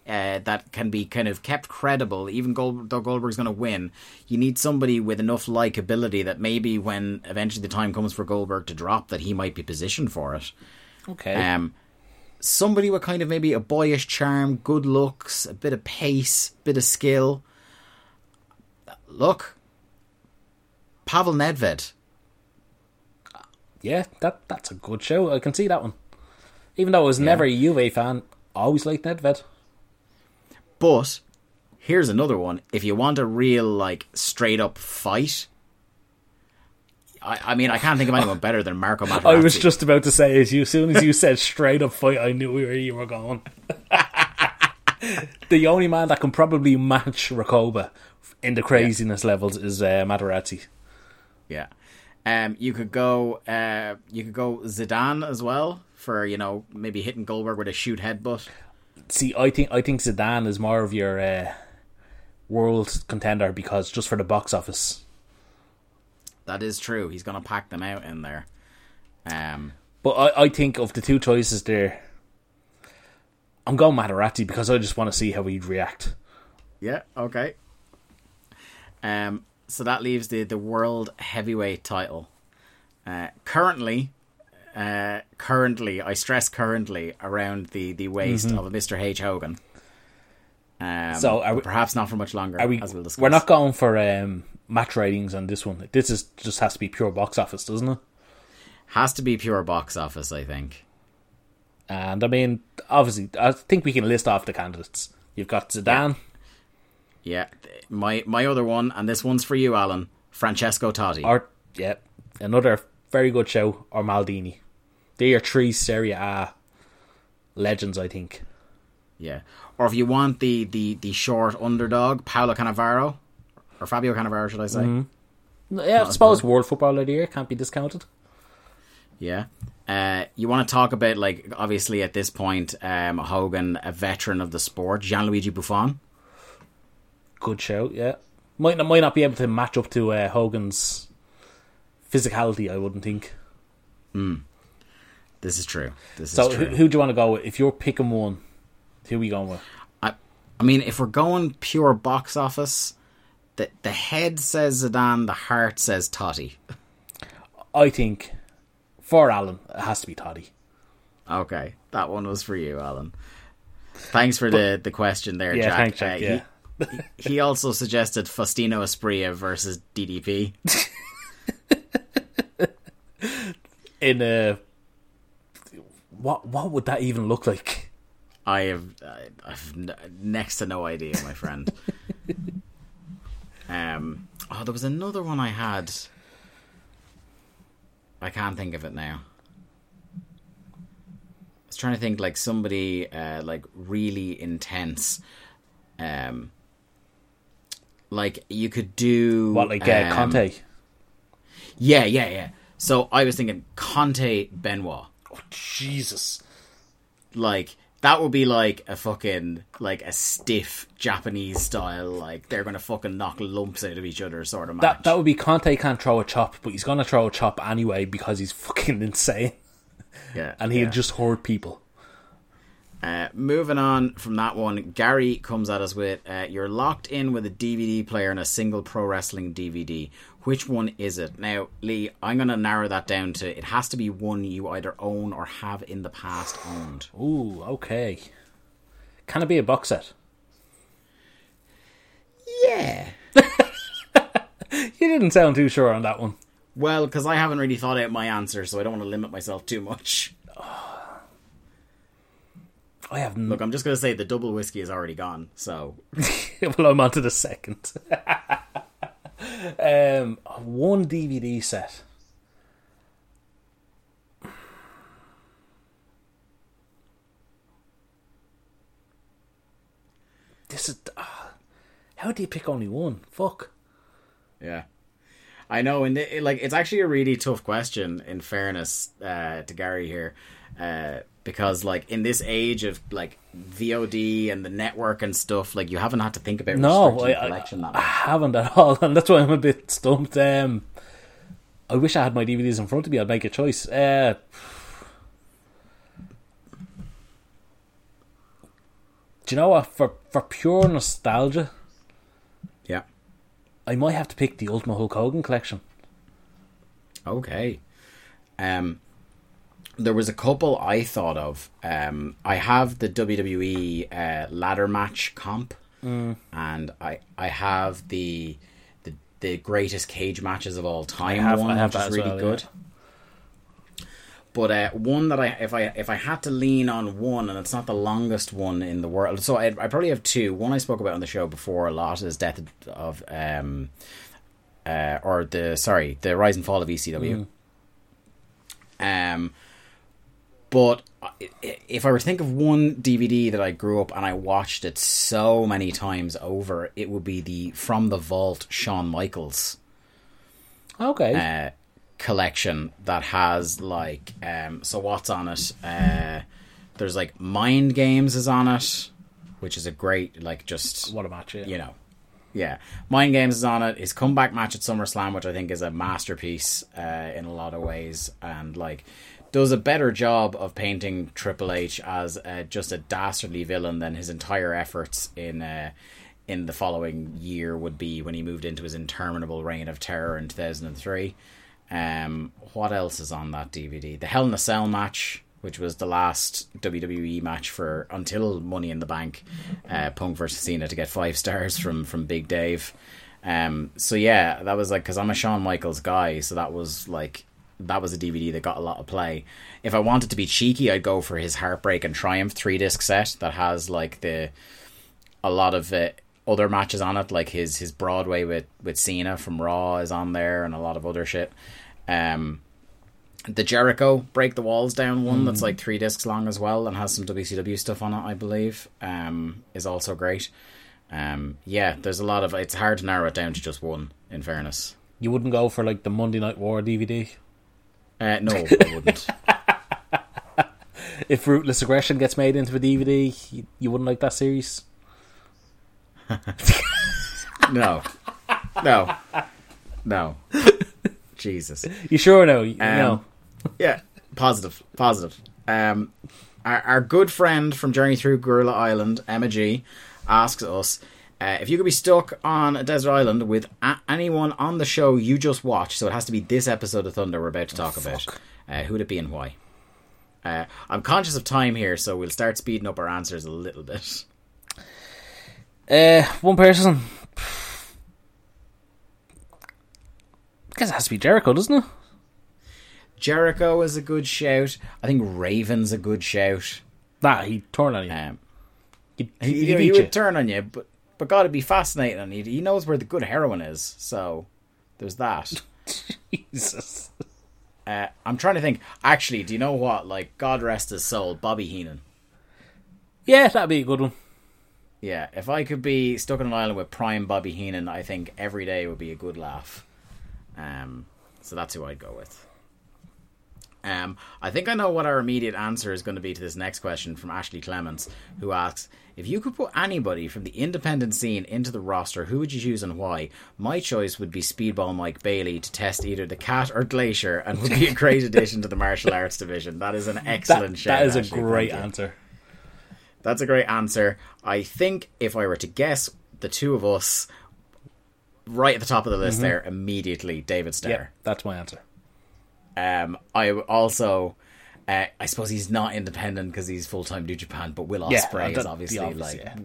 Uh, that can be kind of kept credible, even Gold, though Goldberg's going to win. You need somebody with enough likability that maybe when eventually the time comes for Goldberg to drop, that he might be positioned for it. Okay. Um, somebody with kind of maybe a boyish charm, good looks, a bit of pace, bit of skill. Look, Pavel Nedved. yeah, that that's a good show. I can see that one. Even though I was never a Juve fan, I always liked Nedved. But here's another one. If you want a real, like, straight up fight, I, I mean, I can't think of anyone better than Marco Materazzi. I was just about to say as you as soon as you said straight up fight, I knew where you were going. the only man that can probably match Recoba in the craziness levels is uh, Materazzi. yeah. Um, you could go, uh, you could go Zidane as well for you know maybe hitting Goldberg with a shoot headbutt. See, I think I think Zidane is more of your uh, world contender because just for the box office. That is true. He's gonna pack them out in there. Um, But I, I think of the two choices there, I'm going Materazzi because I just want to see how he'd react. Yeah, okay. Um, so that leaves the the world heavyweight title. Uh, currently, uh, currently, I stress currently around the the waist of a Mister H Hogan. Um, So are we- perhaps not for much longer. Are we? as we'll discuss. We're not going for um, match ratings on this one. This is just has to be pure box office, doesn't it? Has to be pure box office, I think. And I mean, obviously, I think we can list off the candidates. You've got Zidane. Yeah, my my other one, and this one's for you, Alan. Francesco Totti. Or yeah, another very good show. Or Maldini. They are three Serie A legends, I think. yeah, or if you want the the the short underdog, Paolo Cannavaro or Fabio Cannavaro, should I say? Mm-hmm. Yeah, I suppose World Football of the Year can't be discounted. Yeah. Uh, you want to talk about like obviously at this point, um, Hogan, a veteran of the sport, Gianluigi Buffon. Good show, yeah. Might not might not be able to match up to uh, Hogan's physicality. I wouldn't think. This is true. This So is who, who do you want to go with? If you're picking one, who are we going with? I, I mean, if we're going pure box office, the the head says Zidane, the heart says Totti. I think for Alan, it has to be Totti. Okay, that one was for you, Alan. Thanks for the the question there, Yeah, Jack. thanks, Jack, Uh, yeah. he, he also suggested Faustino Asprilla versus DDP. In a what what would that even look like? I have I- I've next to no idea, my friend. um. Oh, there was another one I had. I can't think of it now. I was trying to think like somebody uh, like really intense. Um. Like you could do What like uh, um, Conte? Yeah, yeah, yeah. So I was thinking Conte Benoit. Oh, Jesus. like that would be like a fucking like a stiff Japanese style like they're gonna fucking knock lumps out of each other sort of match. That that would be Conte can't throw a chop, but he's gonna throw a chop anyway because he's fucking insane yeah, and he'll yeah. just hurt people. Uh, moving on from that one, Gary comes at us with uh, you're locked in with a DVD player and a single pro wrestling DVD. Which one is it? Now, Lee, I'm going to narrow that down to it has to be one you either own or have in the past owned. Ooh, okay. Can it be a box set? Yeah. You didn't sound too sure on that one. Well, because I haven't really thought out my answer, so I don't want to limit myself too much. I have n- Look, I'm just going to say the double whiskey is already gone, so well, I'm on to the second. um, one DVD set. This is. ah, how do you pick only one? Fuck. Yeah, I know, and it, like it's actually a really tough question. In fairness uh, to Gary here, uh, because like in this age of like VOD and the network and stuff, like you haven't had to think about No, I, I, collection that I much. haven't at all, and that's why I'm a bit stumped. Um, I wish I had my DVDs in front of me. I'd make a choice. Uh, do you know what? For for pure nostalgia, Yeah. I might have to pick the Ultimate Hulk Hogan collection. Okay. Um, there was a couple I thought of. Um, I have the WWE uh, ladder match comp, Mm. and I I have the the the greatest cage matches of all time. have- one, I have which is really well, good. But uh, one that I if I if I had to lean on one, and it's not the longest one in the world, so I I probably have two. One I spoke about on the show before a lot is Death of um, uh, or the sorry the Rise and Fall of ECW. Um, but if I were to think of one DVD that I grew up and I watched it so many times over, it would be the From the Vault Shawn Michaels Okay. uh, collection that has like um so what's on it uh there's like mind games is on it which is a great like just what a match! Yeah. you know yeah mind games is on it his comeback match at SummerSlam which I think is a masterpiece uh in a lot of ways and like does a better job of painting Triple H as uh, just a dastardly villain than his entire efforts in uh in the following year would be when he moved into his interminable reign of terror in 2003. Um, what else is on that DVD? The Hell in a Cell match, which was the last WWE match for until Money in the Bank, uh, Punk versus Cena to get five stars from from Big Dave. Um, so yeah, that was like because I'm a Shawn Michaels guy, so that was like that was a DVD that got a lot of play. If I wanted to be cheeky, I'd go for his Heartbreak and Triumph three disc set that has like the a lot of uh, other matches on it, like his his Broadway with with Cena from Raw is on there, and a lot of other shit. Um, the Jericho Break the Walls Down one that's like three discs long as well and has some WCW stuff on it, I believe, um, is also great. Um, yeah, there's a lot of. It's hard to narrow it down to just one. In fairness, You wouldn't go for like the Monday Night War DVD uh, no, I wouldn't. if Ruthless Aggression gets made into a DVD. You, you wouldn't like that series. No, no, no. Jesus. You sure? No, you Um, no. Yeah, positive, positive. Um, our, our good friend from Journey Through Gorilla Island, Emma G, asks us uh, if you could be stuck on a desert island with a- anyone on the show you just watched. So it has to be this episode of Thunder we're about to talk about. Uh, who'd it be and why? Uh, I'm conscious of time here, so we'll start speeding up our answers a little bit. Uh, one person. I guess it has to be Jericho, doesn't it? Jericho is a good shout. I think Raven's a good shout. Nah, he turned on you. Um, He, he, he, he, he'd turn on you, but but God, it'd be fascinating. And he, he knows where the good heroin is, so there's that. Jesus. Uh, I'm trying to think. Actually, do you know what? Like, God rest his soul, Bobby Heenan. Yeah, that'd be a good one. Yeah, if I could be stuck on an island with prime Bobby Heenan, I think every day would be a good laugh. Um, so that's who I'd go with. Um, I think I know what our immediate answer is going to be to this next question from Ashley Clements, who asks If you could put anybody from the independent scene into the roster, who would you choose and why? My choice would be Speedball Mike Bailey to test either the cat or Glacier and would be a great addition to the martial arts division. That is an That, excellent shout. that is a great answer. That's a great answer. I think if I were to guess, the two of us, right at the top of the list there, immediately David Mm-hmm. Starr. that's my answer. Um, I also, uh, I suppose he's not independent because he's full time New Japan, but Will Yeah, Ospreay that- is obviously obvious, like yeah.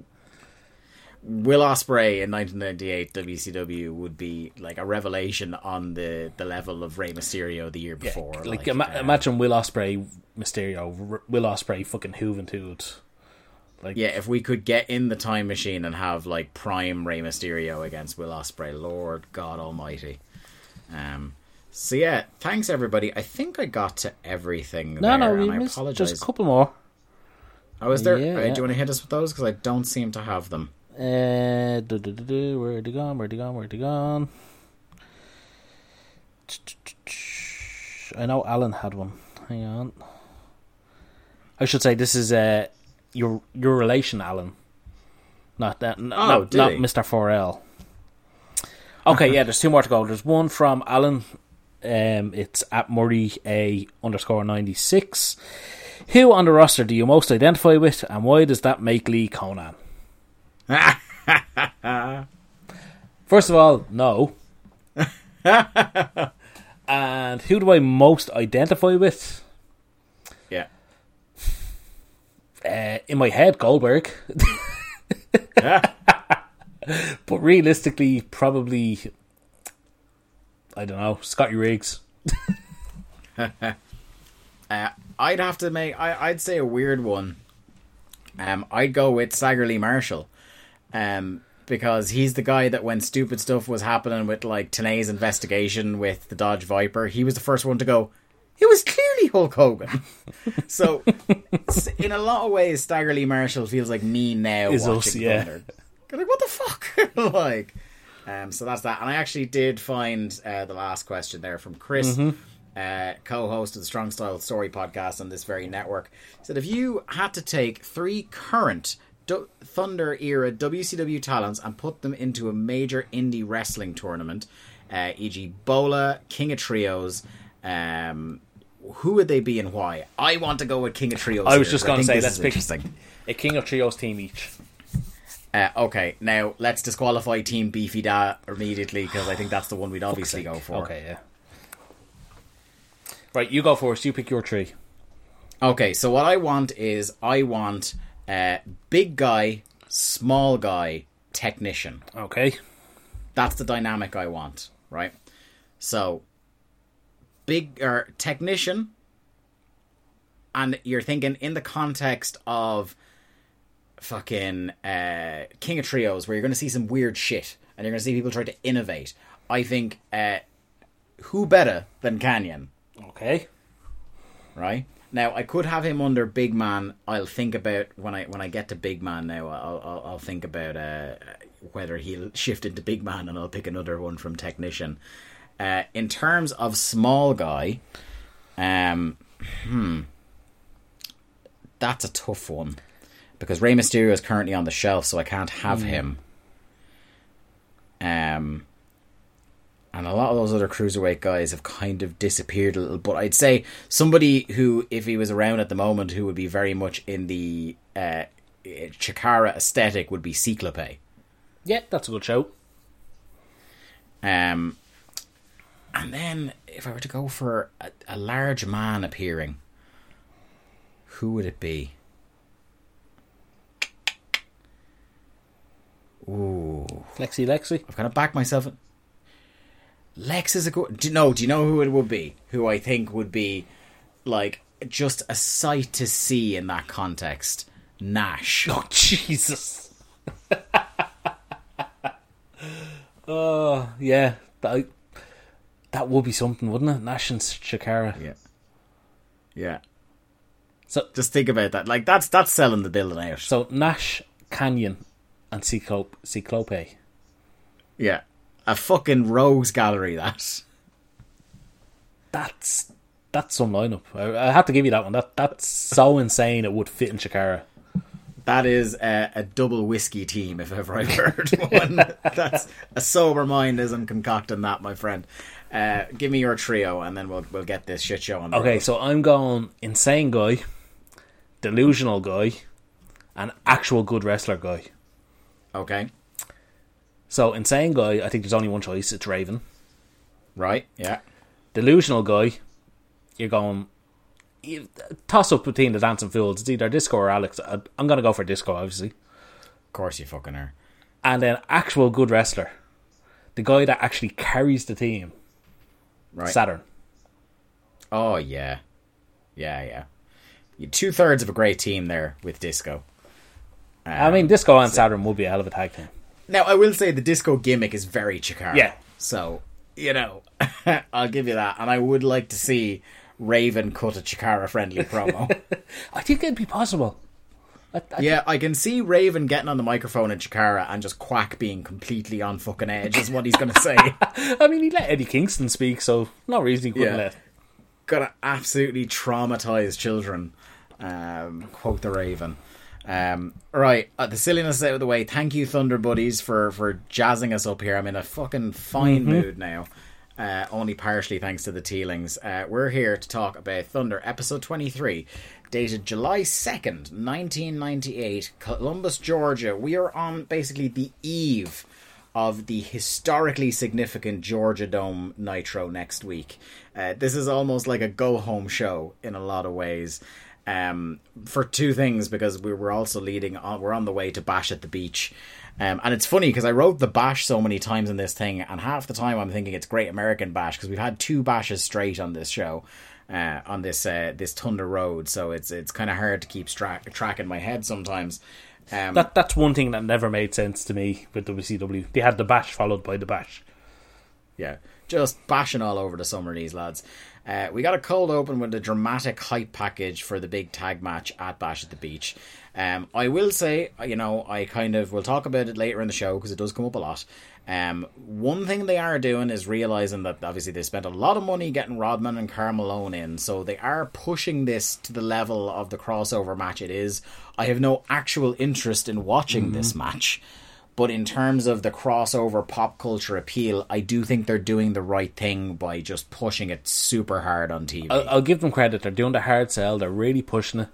Will Ospreay in 1998 WCW would be like a revelation on the the level of Rey Mysterio the year Yeah, before. like, ima- uh, imagine Will Ospreay, Mysterio, R- Will Ospreay, fucking Juventud. Like, Yeah, if we could get in the time machine and have like prime Rey Mysterio against Will Ospreay, Lord God Almighty. Um. So yeah, thanks everybody. I think I got to everything. no, there, no, we I missed apologize. just a couple more. Oh, is there? Yeah, uh, yeah. Do you want to hit us with those? Because I don't seem to have them. Uh, where they gone? Where they gone? Where they gone? I know Alan had one. Hang on. I should say this is uh, your your relation, Alan. Not that. N- Oh, not, not? Mr. 4L. Okay, yeah. There's two more to go. There's one from Alan. Um, it's at Murray A underscore ninety six. Who on the roster do you most identify with, and why does that make Lee Conan? First of all, no. and who do I most identify with? Yeah. Uh, in my head, Goldberg. but realistically, probably, I don't know, Scotty Riggs. Uh, I'd have to make. I, I'd say a weird one. Um, I'd go with Stagger Lee Marshall, um, because he's the guy that when stupid stuff was happening with like Tenay's investigation with the Dodge Viper, he was the first one to go. It was clearly Hulk Hogan. so, in a lot of ways, Stagger Lee Marshall feels like me now Is us, watching yeah. Thunder. Like, what the fuck? like, um, so that's that. And I actually did find uh, the last question there from Chris, uh, co-host of the Strong Style Story podcast on this very network. He said, if you had to take three current Thunder era WCW talents and put them into a major indie wrestling tournament, uh, e.g., Bola, King of Trios, um, who would they be and why? I want to go with King of Trios. I was here, just I gonna say, let's pick- interesting. A King of Trios team each. Uh, okay, now let's disqualify Team Beefy Da immediately because I think that's the one we'd obviously go for. Okay, yeah. Right, you go first. You pick your tree. Okay, so what I want is I want uh, big guy, small guy, technician. Okay. That's the dynamic I want, right? So, big or technician, and you're thinking in the context of fucking uh, King of Trios, where you're going to see some weird shit, and you're going to see people try to innovate. I think uh, who better than Kanyon, Okay. right? Now I could have him under Big Man. I'll think about when I when I get to Big Man. Now I'll I'll, I'll think about uh, whether he'll shift into Big Man, and I'll pick another one from Technician. Uh, in terms of small guy, um, hmm, that's a tough one because Rey Mysterio is currently on the shelf, so I can't have him. Um, and a lot of those other cruiserweight guys have kind of disappeared a little. But I'd say somebody who, if he was around at the moment, who would be very much in the uh, Chikara aesthetic would be Ciclope. Yeah, that's a good show. Um, and then if I were to go for a, a large man appearing, who would it be? Ooh, Lexi Lexi. I've kind of backed myself. Lex is a good. Do you know? Do you know who it would be? Who I think would be like just a sight to see in that context. Nash. Oh Jesus. oh yeah, that that would be something, wouldn't it? Nash and Chikara. Yeah. Yeah. So Just think about that. Like that's that's selling the building out. so Nash, Kanyon, and Ciclope. Ciclope. Yeah. A fucking rogues gallery. That. That's that's some lineup. I, I have to give you that one. That that's so insane. It would fit in Chikara. That is a, a double whiskey team, if ever I've heard one. That's a sober mind isn't concocting that, my friend. Uh, give me your trio, and then we'll we'll get this shit show on. Okay, road. so I'm going insane guy, delusional guy, and actual good wrestler guy. Okay. So insane guy, I think there's only one choice. It's Raven. Right. Yeah. Delusional guy, you're going you, toss up between the dancing fools. It's either Disco or Alex. I, I'm gonna go for Disco, obviously. Of course, you fucking are. And then actual good wrestler, the guy that actually carries the team, Right. Saturn. Oh yeah. Yeah, yeah. Two thirds of a great team there with Disco. I mean, Disco and Saturn would be a hell of a tag team. Now, I will say the disco gimmick is very Chikara. Yeah. So, you know, I'll give you that. And I would like to see Raven cut a Chikara friendly promo. I think it'd be possible. I, I, yeah, I can see Raven getting on the microphone in Chikara and just Quack being completely on fucking edge, is what he's going to say. I mean, he let Eddie Kingston speak, so no reason he couldn't Yeah. let. Gonna absolutely traumatize children. Um, quote the Raven. Um, right, uh, the silliness out of the way. Thank you, Thunder Buddies, for for jazzing us up here. I'm in a fucking fine mood now. Uh, only partially thanks to the Tealings. Uh, we're here to talk about Thunder, episode 23, dated July 2nd, 1998, Columbus, Georgia. We are on basically the eve of the historically significant Georgia Dome Nitro next week. Uh, this is almost like a go home show in a lot of ways. Um, for two things, because we were also leading on, we're on the way to Bash at the Beach. Um, and it's funny because I wrote the Bash so many times in this thing, and half the time I'm thinking it's Great American Bash because we've had two bashes straight on this show. Uh, on this uh, this Thunder Road, so it's it's kind of hard to keep stra- track in my head sometimes. Um, That that's one thing that never made sense to me with WCW. They had the bash followed by the bash. Yeah, just bashing all over the summer, these lads. Uh, we got a cold open with a dramatic hype package for the big tag match at Bash at the Beach. Um, I will say, you know, I kind of we'll talk about it later in the show because it does come up a lot. Um, one thing they are doing is realizing that obviously they spent a lot of money getting Rodman and Karl Malone in, so they are pushing this to the level of the crossover match it is. I have no actual interest in watching this match. But in terms of the crossover pop culture appeal, I do think they're doing the right thing by just pushing it super hard on TV. I'll, I'll give them credit. They're doing the hard sell. They're really pushing it.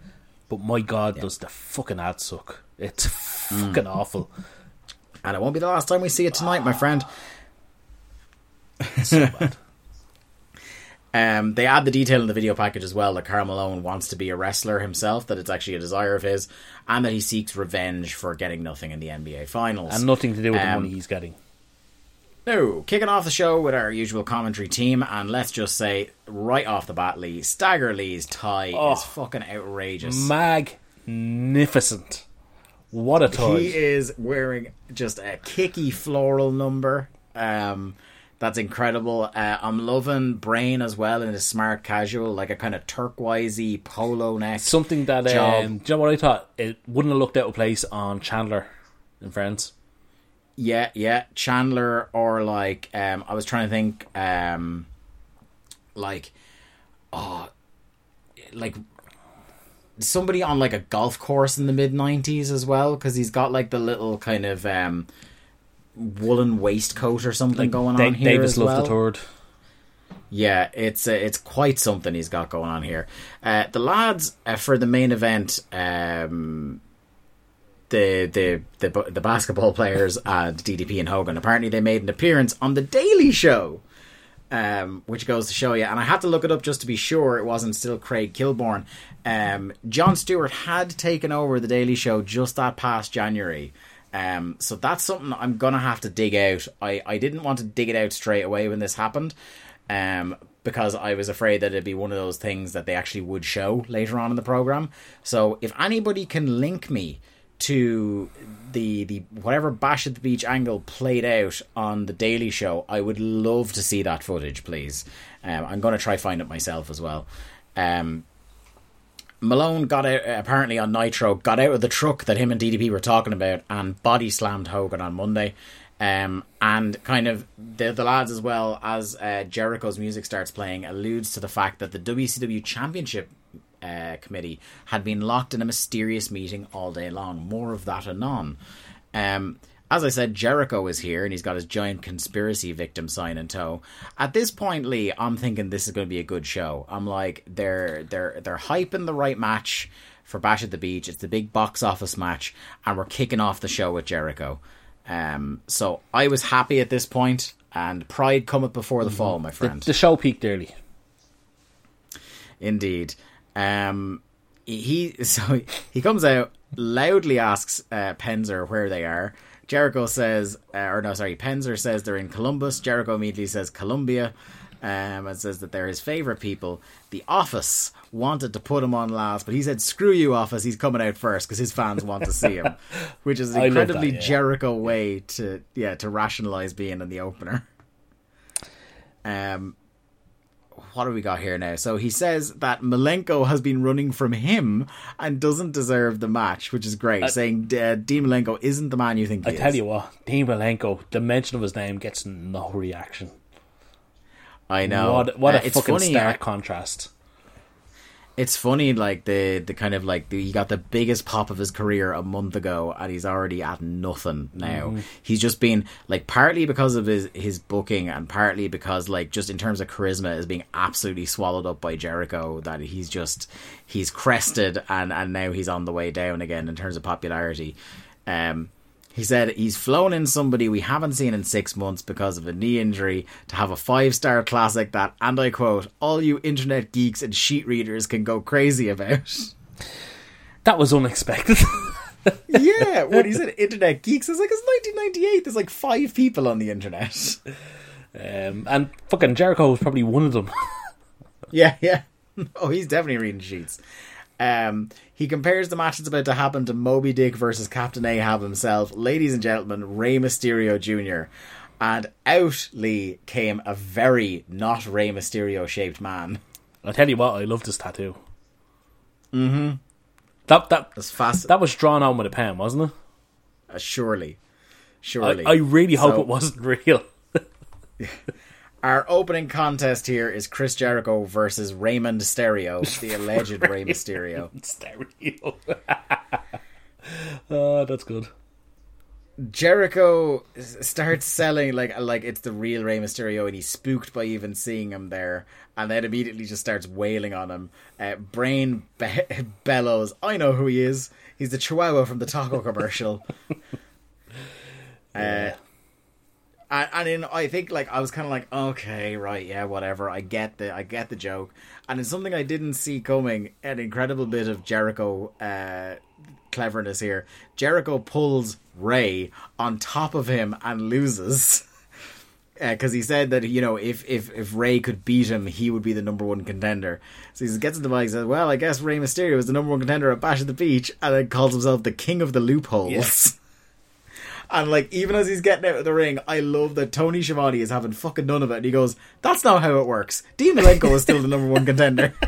But my God, does the fucking ad suck? It's fucking awful. and it won't be the last time we see it tonight, my friend. So bad. Um, they add the detail in the video package as well that Karl Malone wants to be a wrestler himself, that it's actually a desire of his, and that he seeks revenge for getting nothing in the NBA Finals. and nothing to do with the Um, money he's getting. No, kicking off the show with our usual commentary team, and let's just say right off the bat, Lee, Stagger Lee's tie Oh. is fucking outrageous. Magnificent. What a tie. He is wearing just a kicky floral number. Um, that's incredible. Uh, I'm loving Brain as well in his smart casual, like a kind of turquoisey polo neck. Something that, um, do you know what I thought? It wouldn't have looked out of place on Chandler in Friends. Yeah, yeah, Chandler or like um I was trying to think um like oh like somebody on like a golf course in the mid 90s as well cuz he's got like the little kind of um woolen waistcoat or something going Da- on here Davis as loved well. the. Yeah, it's uh, it's quite something he's got going on here. Uh, the lads uh, for the main event, um, the the the the basketball players and DDP and Hogan. Apparently, they made an appearance on the Daily Show, um, which goes to show you. And I had to look it up just to be sure it wasn't still Craig Kilborn. Um, Jon Stewart had taken over the Daily Show just that past January. Um, so that's something I'm gonna have to dig out. I, I didn't want to dig it out straight away when this happened, um, because I was afraid that it'd be one of those things that they actually would show later on in the program. So if anybody can link me to the the whatever Bash at the Beach angle played out on the Daily Show, I would love to see that footage, please. Um, I'm gonna try find it myself as well. Um, Malone got out apparently on Nitro, got out of the truck that him and DDP were talking about, and body slammed Hogan on Monday. Um, and kind of the the lads as well as uh, Jericho's music starts playing alludes to the fact that the WCW Championship uh, committee had been locked in a mysterious meeting all day long. More of that anon. Um, as I said, Jericho is here and he's got his giant conspiracy victim sign in tow. At this point, Lee, I'm thinking this is going to be a good show. I'm like, they're they're they're hyping the right match for Bash at the Beach. It's the big box office match, and we're kicking off the show with Jericho. Um, so I was happy at this point, and pride cometh before the fall, my The, friend. the show peaked early. Indeed. Um, he so he comes out loudly asks uh, Penzer where they are. Jericho says, uh, or no, sorry, Penzer says they're in Columbus. Jericho immediately says Columbia, um, and says that they're his favorite people. The Office wanted to put him on last, but he said, "Screw you, Office. He's coming out first because his fans want to see him," which is an I love that, incredibly yeah. Jericho way to yeah to rationalize being in the opener. Um, what do we got here now? So he says that Malenko has been running from him and doesn't deserve the match, which is great. saying uh, Dean Malenko isn't the man you think he I is. tell you what, Dean Malenko, the mention of his name gets no reaction. I know. What, what Uh, a it's fucking funny, stark uh, contrast. It's funny, like the the kind of like the, he got the biggest pop of his career a month ago, and he's already at nothing now. Mm-hmm. He's just been like partly because of his his booking, and partly because like just in terms of charisma, is being absolutely swallowed up by Jericho. That he's just he's crested, and and now he's on the way down again in terms of popularity. Um, he said he's flown in somebody we haven't seen in six months because of a knee injury to have a five star classic that, and I quote, all you internet geeks and sheet readers can go crazy about. That was unexpected. yeah, when he said internet geeks, it's like it's 1998. There's like five people on the internet. um, and fucking Jericho was probably one of them. Yeah, yeah. Oh, he's definitely reading sheets. Um, he compares the match that's about to happen to Moby Dick versus Captain Ahab himself. Ladies and gentlemen, Rey Mysterio Jr. And out, Lee, came a very not Rey Mysterio shaped man. I tell you what, I love this tattoo. Mm-hmm. That that As fast that was drawn on with a pen, wasn't it? uh, surely. I, Surely. I really hope So- it wasn't real. Our opening contest here is Chris Jericho versus Raymond Stereo, the alleged Ray Mysterio. Stereo. oh, that's good. Jericho starts selling like like it's the real Rey Mysterio, and he's spooked by even seeing him there, and then immediately just starts wailing on him. Uh, Brain be- bellows, "I know who he is. He's the Chihuahua from the taco commercial." uh, and, in I think like I was kind of like, okay, right, yeah, whatever. I get the I get the joke, and it's something I didn't see coming. An incredible bit of Jericho uh, cleverness here. Jericho pulls Ray on top of him and loses. because he said that you know if if if Ray could beat him, he would be the number one contender. So he gets into the mic and says, "Well, I guess Ray Mysterio is the number one contender at Bash at the Beach," and then calls himself the king of the loopholes. Yes. And like even as he's getting out of the ring, I love that Tony Schiavone is having fucking none of it. And he goes, "That's not how it works. Dean Malenko is still the number one contender."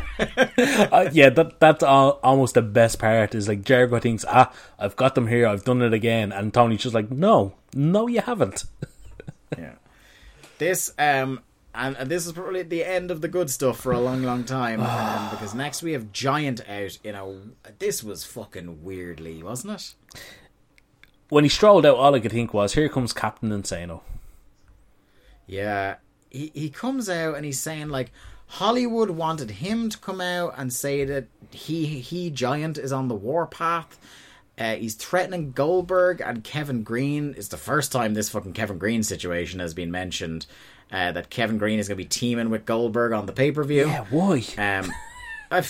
Uh, yeah, that that's all, almost the best part. Is like Jericho thinks, ah, I've got them here. I've done it again, and Tony's just like, no, no, you haven't. yeah. This um and, and this is probably the end of the good stuff for a long, long time. um, because next we have Giant out in a. This was fucking weirdly, wasn't it? When he strolled out, all I could think was, here comes Captain Insano. Yeah, he he comes out and he's saying like Hollywood wanted him to come out and say that he he Giant is on the warpath. Uh, he's threatening Goldberg and Kevin Greene. It's the first time this fucking Kevin Greene situation has been mentioned. Uh, that Kevin Greene is going to be teaming with Goldberg on the pay per view. Yeah, why? Um,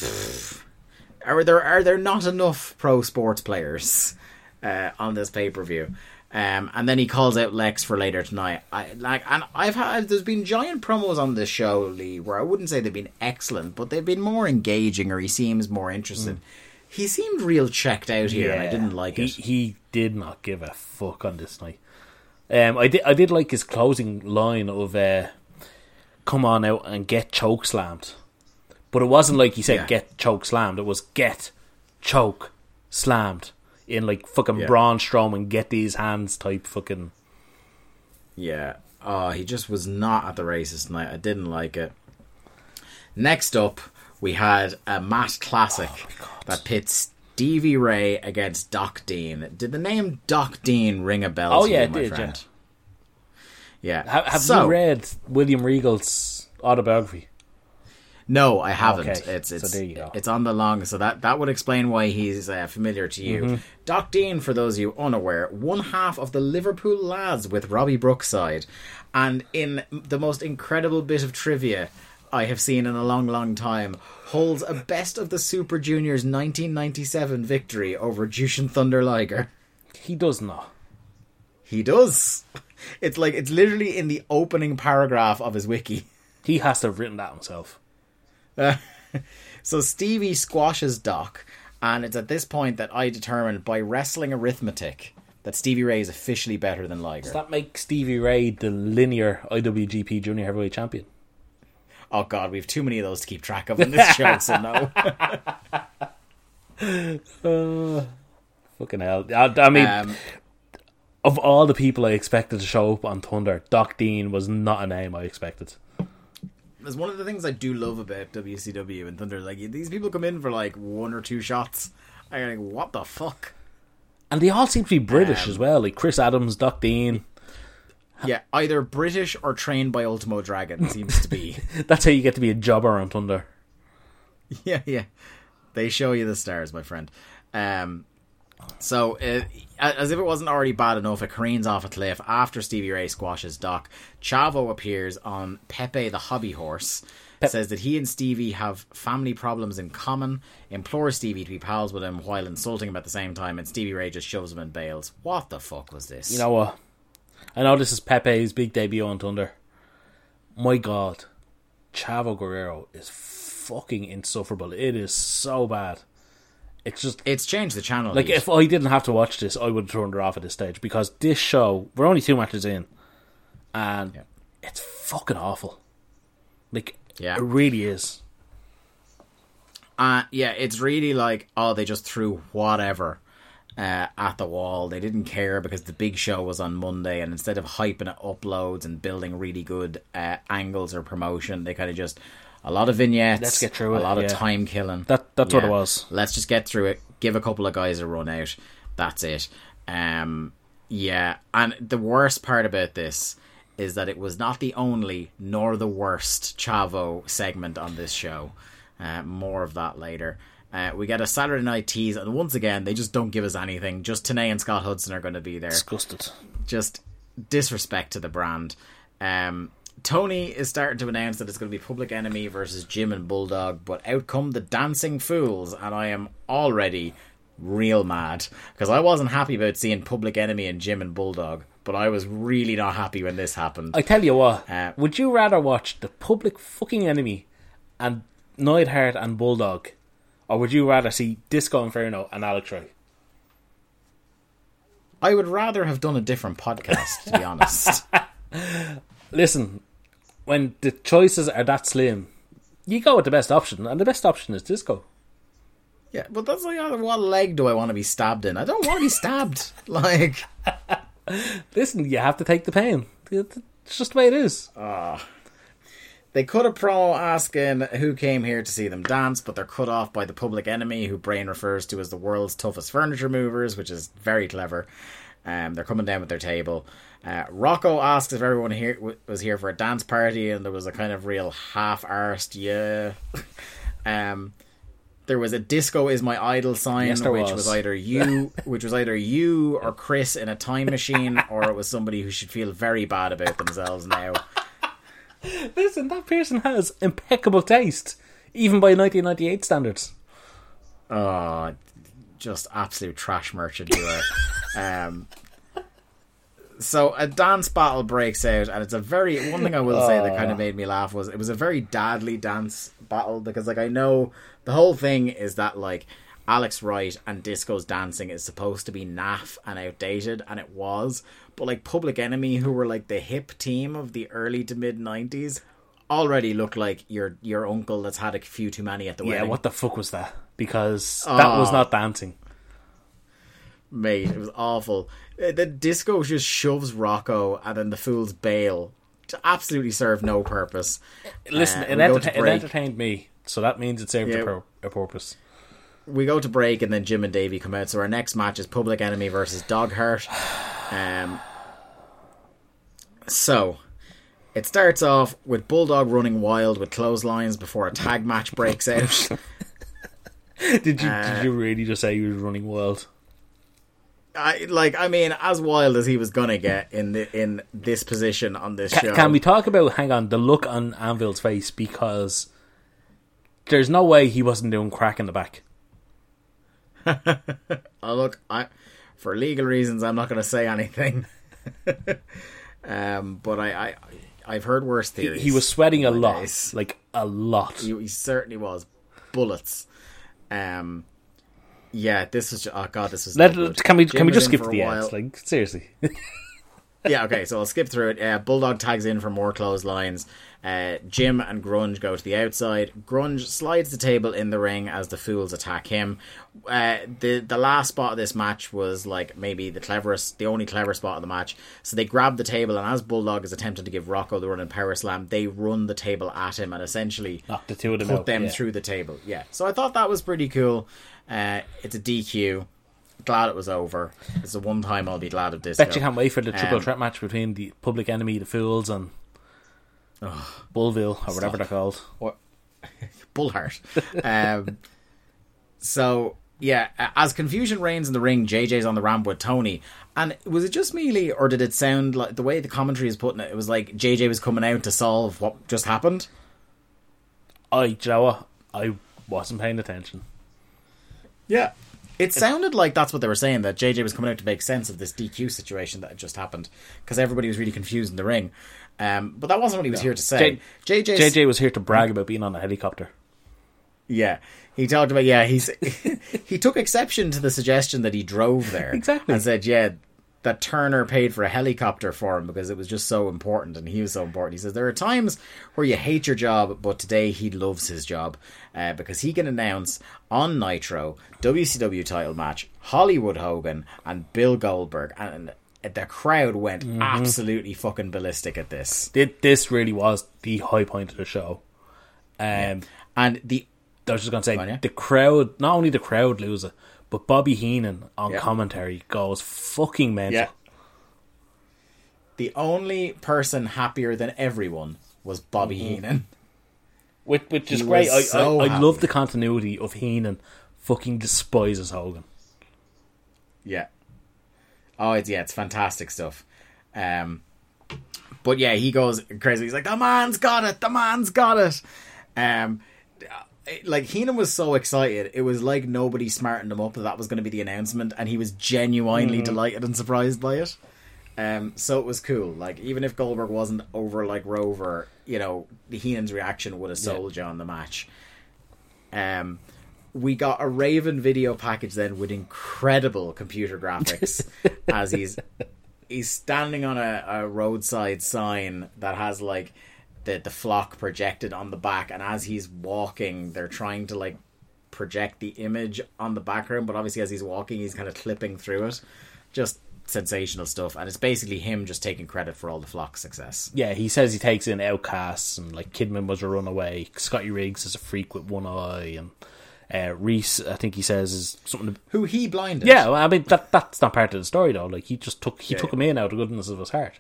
are there are there not enough pro sports players uh, on this pay per view? Um, and then he calls out Lex for later tonight. I like, and I've had there's been giant promos on this show, Lee, where I wouldn't say they've been excellent, but they've been more engaging, or he seems more interested. He seemed real checked out here, and I didn't like he, it. He did not give a fuck on this night. Um, I did. I did like his closing line of uh, "Come on out and get choke slammed," but it wasn't like he said Yeah. "get choke slammed." It was "get choke slammed" in like fucking Yeah. Braun Strowman "get these hands" type fucking. Yeah. Oh, he just was not at the races tonight. I didn't like it. Next up, we had a mass classic oh that pits Stevie Ray against Doc Dean. Did the name Doc Dean ring a bell Oh, to yeah, you, it my did, friend? Yeah. Have, have so, you read William Regal's autobiography? No, I haven't. Okay, It's so it's go. it's on the long, so that that would explain why he's uh, familiar to you. Mm-hmm. Doc Dean, for those of you unaware, one half of the Liverpool lads with Robbie Brookside, and in the most incredible bit of trivia I have seen in a long, long time, holds a best of the Super Juniors 1997 victory over Jushin Thunder Liger. He does not. He does. It's like it's literally in the opening paragraph of his wiki. He has to have written that himself. So Stevie squashes Doc, and it's at this point that I determined by wrestling arithmetic that Stevie Ray is officially better than Liger. Does that make Stevie Ray the linear IWGP Junior Heavyweight Champion? Oh god, we have too many of those to keep track of in this show, so no. Fucking hell. I, I mean, Um, of all the people I expected to show up on Thunder, Doc Dean was not a name I expected. There's one of the things I do love about WCW and Thunder. Like these people come in for like one or two shots. I'm like, what the fuck? And they all seem to be British Um, as well, like Chris Adams, Doc Dean. Yeah, either British or trained by Ultimo Dragon seems to be. That's how you get to be a jobber on Thunder. yeah, yeah. They show you the stars, my friend. Um, so, uh, as if it wasn't already bad enough, it careens off a cliff after Stevie Ray squashes Doc. Chavo appears on Pepe the Hobby Horse. Says that he and Stevie have family problems in common. Implores Stevie to be pals with him while insulting him at the same time, and Stevie Ray just shoves him and bails. What the fuck was this? You know what? I know this is Pepe's big debut on Thunder. My God, Chavo Guerrero is fucking insufferable. It is so bad. It's just it's changed the channel. like if I didn't have to watch this, I would have turned it off at this stage because this show we're only two matches in, and Yeah. it's fucking awful. Like Yeah. it really is. Uh, yeah, it's really like, oh, they just threw whatever uh, at the wall. They didn't care because the big show was on Monday, and instead of hyping it uploads and building really good uh, angles or promotion, they kind of just a lot of vignettes, Let's get through it. a lot yeah. of time killing. That- that's what it was. Let's just get through it. Give a couple of guys a run out. That's it. Um, yeah, and the worst part about this is that it was not the only nor the worst Chavo segment on this show. Uh, more of that later. Uh, we get a Saturday night tease, and once again, they just don't give us anything. Just Tenay and Scott Hudson are going to be there Disgusted. just disrespect to the brand. Um, Tony is starting to announce that it's going to be Public Enemy versus Jim and Bulldog, but out come the Dancing Fools, and I am already real mad because I wasn't happy about seeing Public Enemy and Jim and Bulldog but I was really not happy when this happened. I tell you what, Uh, would you rather watch the public fucking enemy and Neidhart and Bulldog, or would you rather see Disco Inferno and Alex Wright? I would rather have done a different podcast, to be honest. Listen, when the choices are that slim, you go with the best option, and the best option is Disco. Yeah, but that's like, uh, what leg do I want to be stabbed in? I don't want to be stabbed. Like, Listen, you have to take the pain. It's just the way it is. Ah, they cut a promo asking who came here to see them dance, but they're cut off by the public enemy, who Brain refers to as the world's toughest furniture movers, which is very clever. Um, they're coming down with their table. Uh, Rocco asks if everyone here w- was here for a dance party, and there was a kind of real half-arsed yeah. um, there was a disco is my idol sign, Yes, which was. was either you, which was either you or Chris in a time machine, or it was somebody who should feel very bad about themselves now. Listen, that person has impeccable taste, even by 1998 standards. Oh, just absolute trash merchant you are. um, so a dance battle breaks out, and it's a very one thing I will say that kind of ah. made me laugh was it was a very dadly dance battle because like I know the whole thing is that like Alex Wright and Disco's dancing is supposed to be naff and outdated, and it was, but like Public Enemy, who were like the hip team of the early to mid nineties. Already look like your your uncle that's had a few too many at the Yeah, wedding. what the fuck was that? Because that was Oh. not dancing. Mate. It was awful. Uh, The disco just shoves Rocco, and then the fools bail to absolutely serve no purpose. Listen, Uh, it, enter- it entertained me, so that means it served Yeah. a, pur- a purpose. We go to break, and then Jim and Davey come out. So our next match is Public Enemy versus Dog Heart. Um, so it starts off with Bulldog running wild with clotheslines before a tag match breaks out. Did you Uh, did you really just say he was running wild? I like, I mean, as wild as he was gonna get in the in this position on this Ca- show. Can we talk about hang on the look on Anvil's face because there's no way he wasn't doing crack in the back. Oh, look, I for legal reasons, I'm not going to say anything. um, but I, I, I've heard worse He, theories. he was sweating a lot, days. like a lot. He, he certainly was bullets. Um, yeah, this is Oh god, this is. Let, no can we Jim can we just skip to the ads? Like seriously, yeah, okay, so I'll skip through it. Uh, Bulldog tags in for more clotheslines. Uh, Jim and Grunge go to the outside. Grunge slides the table in the ring as the fools attack him. Uh, the the last spot of this match was like maybe the cleverest, the only clever spot of the match. So they grab the table, and as Bulldog is attempting to give Rocco the running power slam, they run the table at him and essentially knock the two of them put out. them yeah. through the table. Yeah, so I thought that was pretty cool. Uh, it's a DQ. Glad it was over. It's the one time I'll be glad of this. Bet you can't wait for the triple Um, threat match between the Public Enemy, the Fools, and Bullville or whatever they're called. Bullheart. um, so yeah, as confusion reigns in the ring, JJ's on the ramp with Tony. And was it just me, or did it sound like the way the commentary is putting it? It was like JJ was coming out to solve what just happened. I, do you know what? I wasn't paying attention. Yeah. It sounded like that's what they were saying that JJ was coming out to make sense of this DQ situation that had just happened because everybody was really confused in the ring. Um, but that wasn't what he was here to say. J- JJ, JJ was here to brag about being on a helicopter. yeah, he talked about yeah he's he took exception to the suggestion that he drove there Exactly. and said yeah that Turner paid for a helicopter for him because it was just so important and he was so important. He says there are times where you hate your job, but today he loves his job uh, because he can announce on Nitro WCW title match Hollywood Hogan and Bill Goldberg and. The crowd went Mm-hmm. absolutely fucking ballistic at this, Thi- This really was the high point of the show. Um, and the I was just going to say, on, yeah. the crowd, not only the crowd lose it, but Bobby Heenan on Yeah. commentary goes fucking mental. Yeah. The only person happier than everyone was Bobby Mm-hmm. Heenan. Which, which is He great. I, so I, I love the continuity of Heenan fucking despises Hogan. Yeah. Oh, it's yeah, it's fantastic stuff. Um, but yeah, he goes crazy. He's like, "The man's got it. The man's got it." Um, like Heenan was so excited. It was like nobody smartened him up that that was going to be the announcement, and he was genuinely delighted and surprised by it. Um, so it was cool. Like even if Goldberg wasn't over like Rover, you know, the Heenan's reaction would have sold you on the match. Um, we got a Raven video package then with incredible computer graphics as he's he's standing on a, a roadside sign that has like the the flock projected on the back, and as he's walking, they're trying to like project the image on the background, but obviously as he's walking, he's kind of clipping through it. Just sensational stuff, and it's basically him just taking credit for all the flock success. Yeah, he says he takes in outcasts and like Kidman was a runaway. Scotty Riggs is a freak with one eye, and uh, Reese, I think he says, is something. To, Who he blinded? yeah, well, I mean that that's not part of the story though. Like he just took he Yeah, took yeah. him in out of goodness of his heart.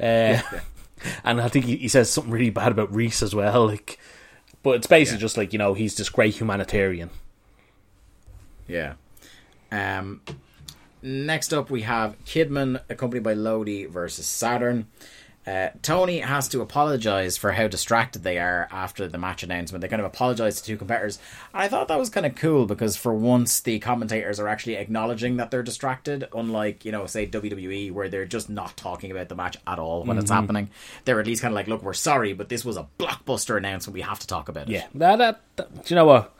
Uh, and I think he, he says something really bad about Reese as well. Like, but it's basically Yeah. just like you know he's this great humanitarian. Yeah. Um, next up, we have Kidman accompanied by Lodi versus Saturn. Uh, Tony has to apologize for how distracted they are after the match announcement. They kind of apologize to two competitors. And I thought that was kind of cool because for once the commentators are actually acknowledging that they're distracted, unlike, you know, say WWE, where they're just not talking about the match at all when it's happening. They're at least kind of like, look, we're sorry, but this was a blockbuster announcement. We have to talk about it. Yeah, that, that, that do you know what?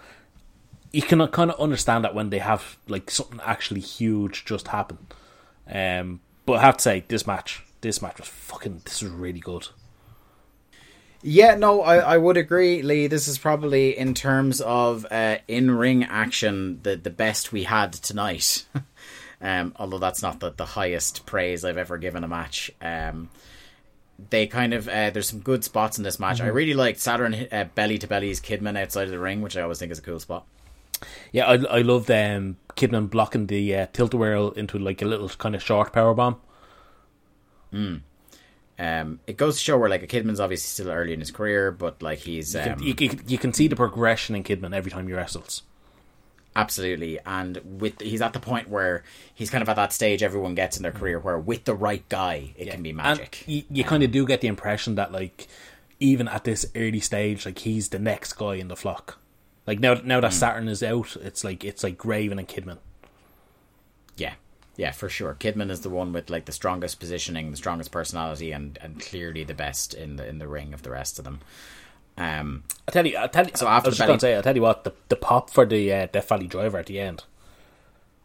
You can kind of understand that when they have like something actually huge just happen. Um, but I have to say, this match, this match was fucking. This was really good. Yeah, no, I, I would agree, Lee. This is probably in terms of uh, in ring action the the best we had tonight. um, although that's not the, the highest praise I've ever given a match. Um, they kind of uh, there's some good spots in this match. I really liked Saturn uh, belly to belly's Kidman outside of the ring, which I always think is a cool spot. Yeah, I I loved um, Kidman blocking the uh, tilt a whirl into like a little kind of short power bomb. Um, it goes to show where like a Kidman's obviously still early in his career, but like he's um, you, you, you can see the progression in Kidman every time he wrestles. Absolutely, and with he's at the point where he's kind of at that stage everyone gets in their career where with the right guy it can be magic. And you, you kind of do get the impression that like even at this early stage, like he's the next guy in the flock. Like now, now that Saturn is out, it's like it's like Graven and Kidman. yeah, yeah, for sure. Kidman is the one with like the strongest positioning, the strongest personality, and and clearly the best in the in the ring of the rest of them. Um, I tell you, I tell you. So I after was the belly- gonna say, I tell you what, the the pop for the uh, Death Valley Driver at the end,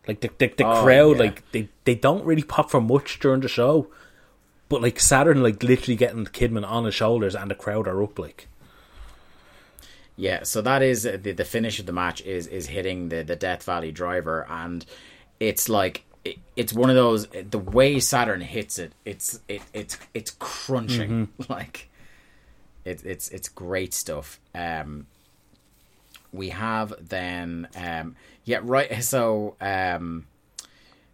like the the, the Oh, crowd, yeah. like they they don't really pop for much during the show, but like Saturn, like literally getting Kidman on his shoulders, and the crowd are up, like. Yeah, so that is uh, the the finish of the match is is hitting the the Death Valley driver, and it's like it, it's one of those the way Saturn hits it, it's it it's it's crunching like it's it's it's great stuff. Um, we have then um yeah right so um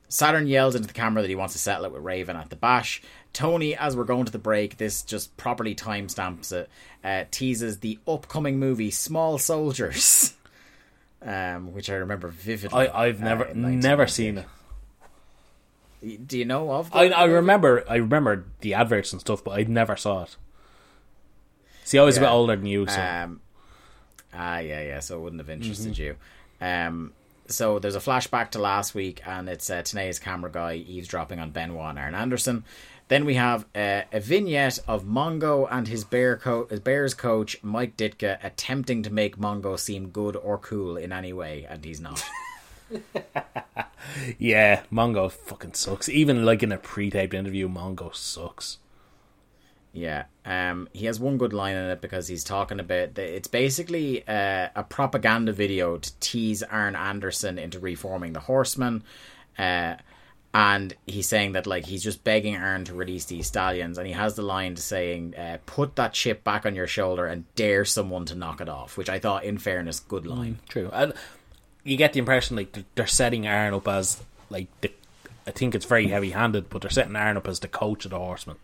Saturn yells into the camera that he wants to settle it with Raven at the bash. Tony, as we're going to the break, this just properly timestamps it, uh, teases the upcoming movie Small Soldiers, um, which I remember vividly. I I've uh, never in never seen it. Do you know of? I I remember I remember the adverts and stuff, but I never saw it. See, I was a bit older than you, so Um, ah, yeah, yeah. So it wouldn't have interested Mm-hmm. you. Um, so there's a flashback to last week, and it's uh, camera guy eavesdropping on Benoit and Arn Anderson. Then we have uh, a vignette of Mongo and his bear co- his Bears coach Mike Ditka attempting to make Mongo seem good or cool in any way, and he's not. yeah, Mongo fucking sucks. Even like in a pre-taped interview, Mongo sucks. Yeah, um, he has one good line in it because he's talking about the, it's basically uh, a propaganda video to tease Arn Anderson into reforming the Horsemen, uh, and he's saying that like he's just begging Arn to release these stallions, and he has the line to saying, uh, "Put that chip back on your shoulder and dare someone to knock it off," which I thought, in fairness, good line. True, and you get the impression like they're- they're setting Arn up as like the. I think it's very heavy-handed, but they're setting Arn up as the coach of the Horsemen.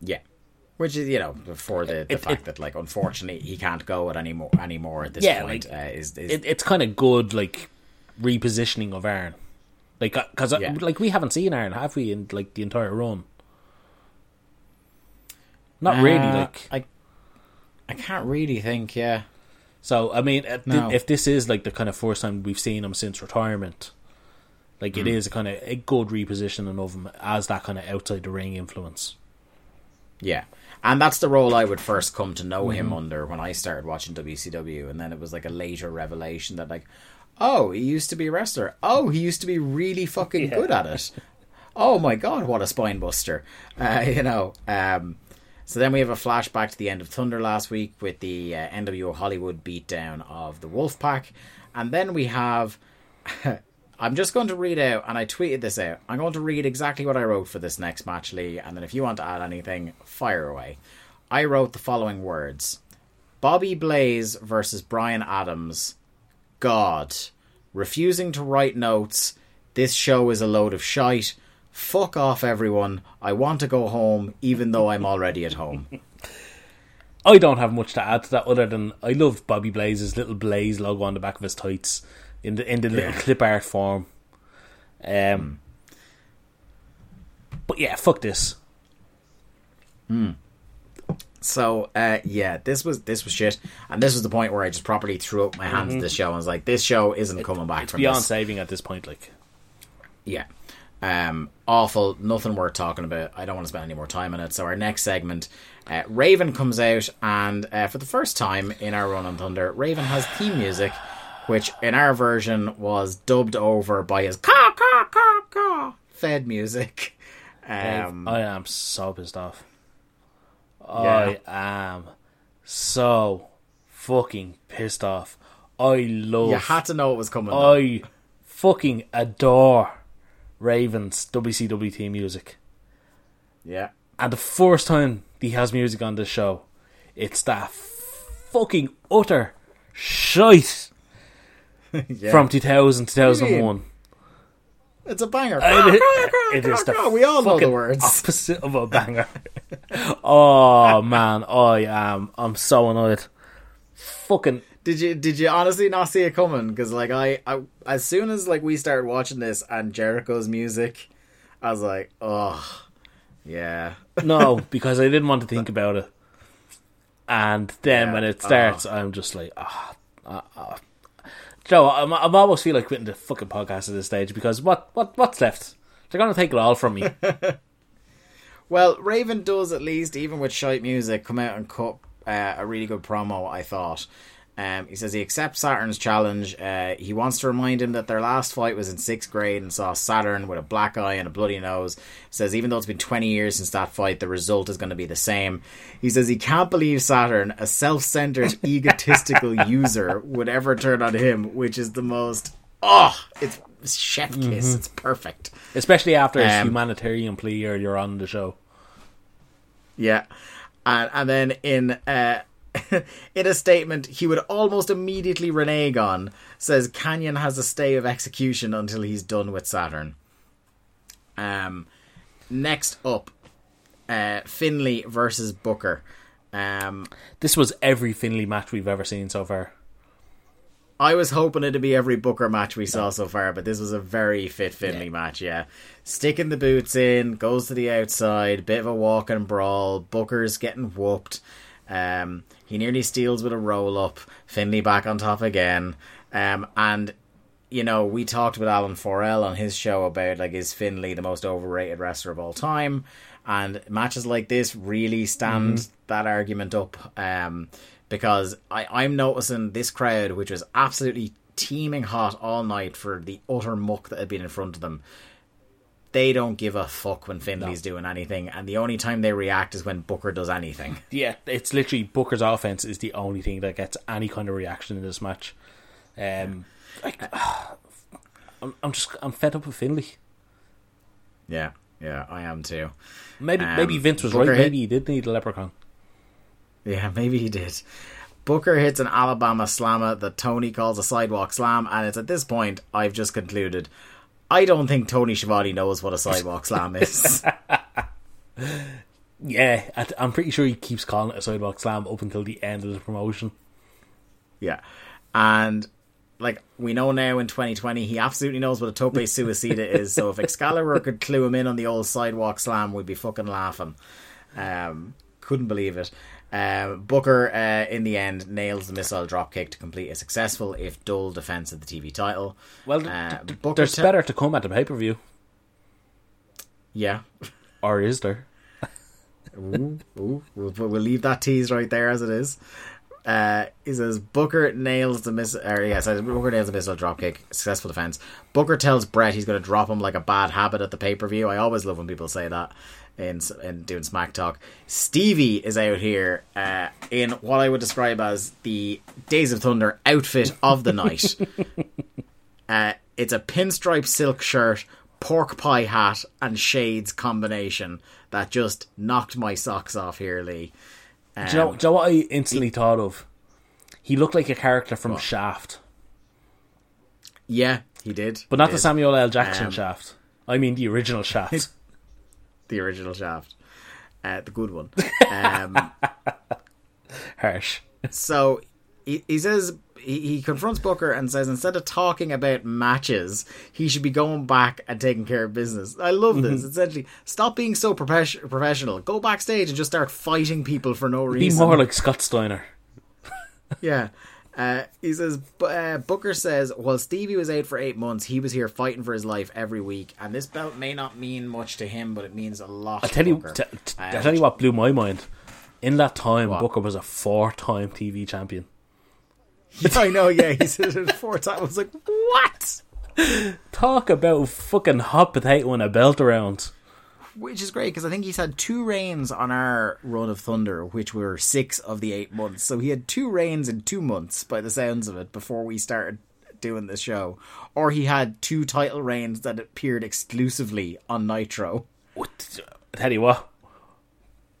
Yeah. Which is, you know, for the, the It- fact it- that, like, unfortunately, he can't go it anymore anymore at this Yeah, point. like, uh, is, is It, it's kind of good, like repositioning of Arn, like because Yeah. like we haven't seen Arn, have we, in like the entire run? Not really, Uh, like I, I can't really think. Yeah, So I mean, if, No. if this is like the kind of first time we've seen him since retirement, Like it is a kind of a good repositioning of him as that kind of outside the ring influence. Yeah. And that's the role I would first come to know Mm-hmm. him under when I started watching WCW. And then it was like a later revelation that, like, oh, he used to be a wrestler. Oh, he used to be really fucking good at it. Oh my god, what a spine buster. Uh, you know. Um, so then we have a flashback to the end of Thunder last week with the uh, NWO Hollywood beatdown of the Wolfpack. And then we have. I'm just going to read out, and I tweeted this out. I'm going to read exactly what I wrote for this next match, Lee, and then if you want to add anything, fire away. I wrote the following words Bobby Blaze versus Brian Adams. God. Refusing to write notes. This show is a load of shite. Fuck off, everyone. I want to go home, even though I'm already at home. I don't have much to add to that other than I love Bobby Blaze's little Blaze logo on the back of his tights in the in the little Yeah. clip art form. Um, but yeah, fuck this. Hmm. So uh, yeah, this was this was shit, and this was the point where I just properly threw up my hands at this show and was like, "This show isn't coming back It's from beyond this." saving at this point. Like, Yeah. Um, awful, nothing worth talking about. I don't want to spend any more time on it. So our next segment, uh, Raven comes out, and uh, for the first time in our run on Thunder, Raven has theme music, which in our version was dubbed over by his caw caw caw caw fed music. Um, I am so pissed off. Yeah. I am so fucking pissed off. I love. you had to know it was coming. though. I fucking adore Raven's WCW team music. yeah, And the first time he has music on this show, it's that fucking utter shite yeah. from 2000 2001. it's a banger. It Caw, is- caw, caw, it is the we all know the words. opposite of a banger. oh man, I am. I'm so annoyed. Fucking Did you did you honestly not see it coming? Because like I, I, as soon as like we started watching this and Jericho's music, I was like, oh, yeah, no, because I didn't want to think about it. And then Yeah. when it starts, I'm just like, ah, ah, ah. Joe, I'm, I'm almost feel like quitting the fucking podcast at this stage because what, what, what's left? They're gonna take it all from me. Well, Raven does at least, even with shite music, come out and cut uh, a really good promo. I thought. Um, he says he accepts Saturn's challenge. Uh, he wants to remind him that their last fight was in sixth grade and saw Saturn with a black eye and a bloody nose. Says even though it's been 20 years since that fight, the result is going to be the same. He says he can't believe Saturn, a self centered, egotistical user, would ever turn on him, which is the most. Oh, it's chef kiss. It's perfect. Especially after his Um, humanitarian plea earlier on the show. Yeah, and and then in uh, in a statement, he would almost immediately renege on says Kanyon has a stay of execution until he's done with Saturn. Um, next up, uh, Finlay versus Booker. Um, This was every Finlay match we've ever seen so far. I was hoping it'd be every Booker match we saw so far, but this was a very fit Finlay Yeah. match, yeah. Sticking the boots in, goes to the outside, bit of a walk and brawl, Booker's getting whooped. Um, he nearly steals with a roll up, Finlay back on top again. Um, and you know, we talked with Alan Forel on his show about like is Finlay the most overrated wrestler of all time, and matches like this really stand that argument up. Um, because I, I'm noticing this crowd, which was absolutely teeming hot all night for the utter muck that had been in front of them. They don't give a fuck when Finlay's doing anything, and the only time they react is when Booker does anything. Yeah, it's literally Booker's offense is the only thing that gets any kind of reaction in this match. Um, like, I'm, I'm just I'm fed up with Finlay. Yeah, yeah, I am too. Maybe Um, maybe Vince was Booker right. hit- Maybe he did need a leprechaun. Yeah, maybe he did. Booker hits an Alabama slammer that Tony calls a sidewalk slam, and it's at this point I've just concluded. I don't think Tony Schiavone knows what a sidewalk slam is. Yeah, I- I'm pretty sure he keeps calling it a sidewalk slam up until the end of the promotion. yeah. And, like, we know now in 2020 he absolutely knows what a tope suicida is, so if Excalibur could clue him in on the old sidewalk slam, we'd be fucking laughing. Um, couldn't believe it. Uh, Booker, uh, in the end, nails the missile dropkick to complete a successful, if dull, defense of the TV title. Well, Uh, th- Booker there's te- better to come at the pay per view, Yeah. or is there? Ooh, ooh, we'll, we'll leave that tease right there as it is. Uh, he says Booker nails the miss. Or yes, Booker nails the missile dropkick. Successful defense. Booker tells Brett he's going to drop him like a bad habit at the pay per view. I always love when people say that in in doing smack talk. Stevie is out here uh, in what I would describe as the Days of Thunder outfit of the night. uh, it's a pinstripe silk shirt, pork pie hat, and shades combination that just knocked my socks off here, Lee. Do you, know, Um, do you know what I instantly thought of? He looked like a character from Shaft, Yeah, he did. but not He the. Samuel L. Jackson Um, Shaft. I mean the original Shaft. the original Shaft, uh, the good one. Um, Harsh. so he, he says he, he confronts Booker and says instead of talking about matches, he should be going back and taking care of business. I love this. Essentially, stop being so profes- professional. Go backstage and just start fighting people for no reason. Be more like Scott Steiner. Yeah. Uh, he says, uh, Booker says, while Stevie was out for eight months, he was here fighting for his life every week, and this belt may not mean much to him, but it means a lot. I tell to you, t- t- Uh, I tell you what blew my mind. In that time, What? Booker was a four-time TV champion. I know, yeah, he said it four times. I was like, what? Talk about fucking hot potato and a belt around. Which is great because I think he's had two reigns on our run of Thunder, which were six of the eight months. So he had two reigns in two months, by the sounds of it, before we started doing this show. Or he had two title reigns that appeared exclusively on Nitro. What? I tell you what,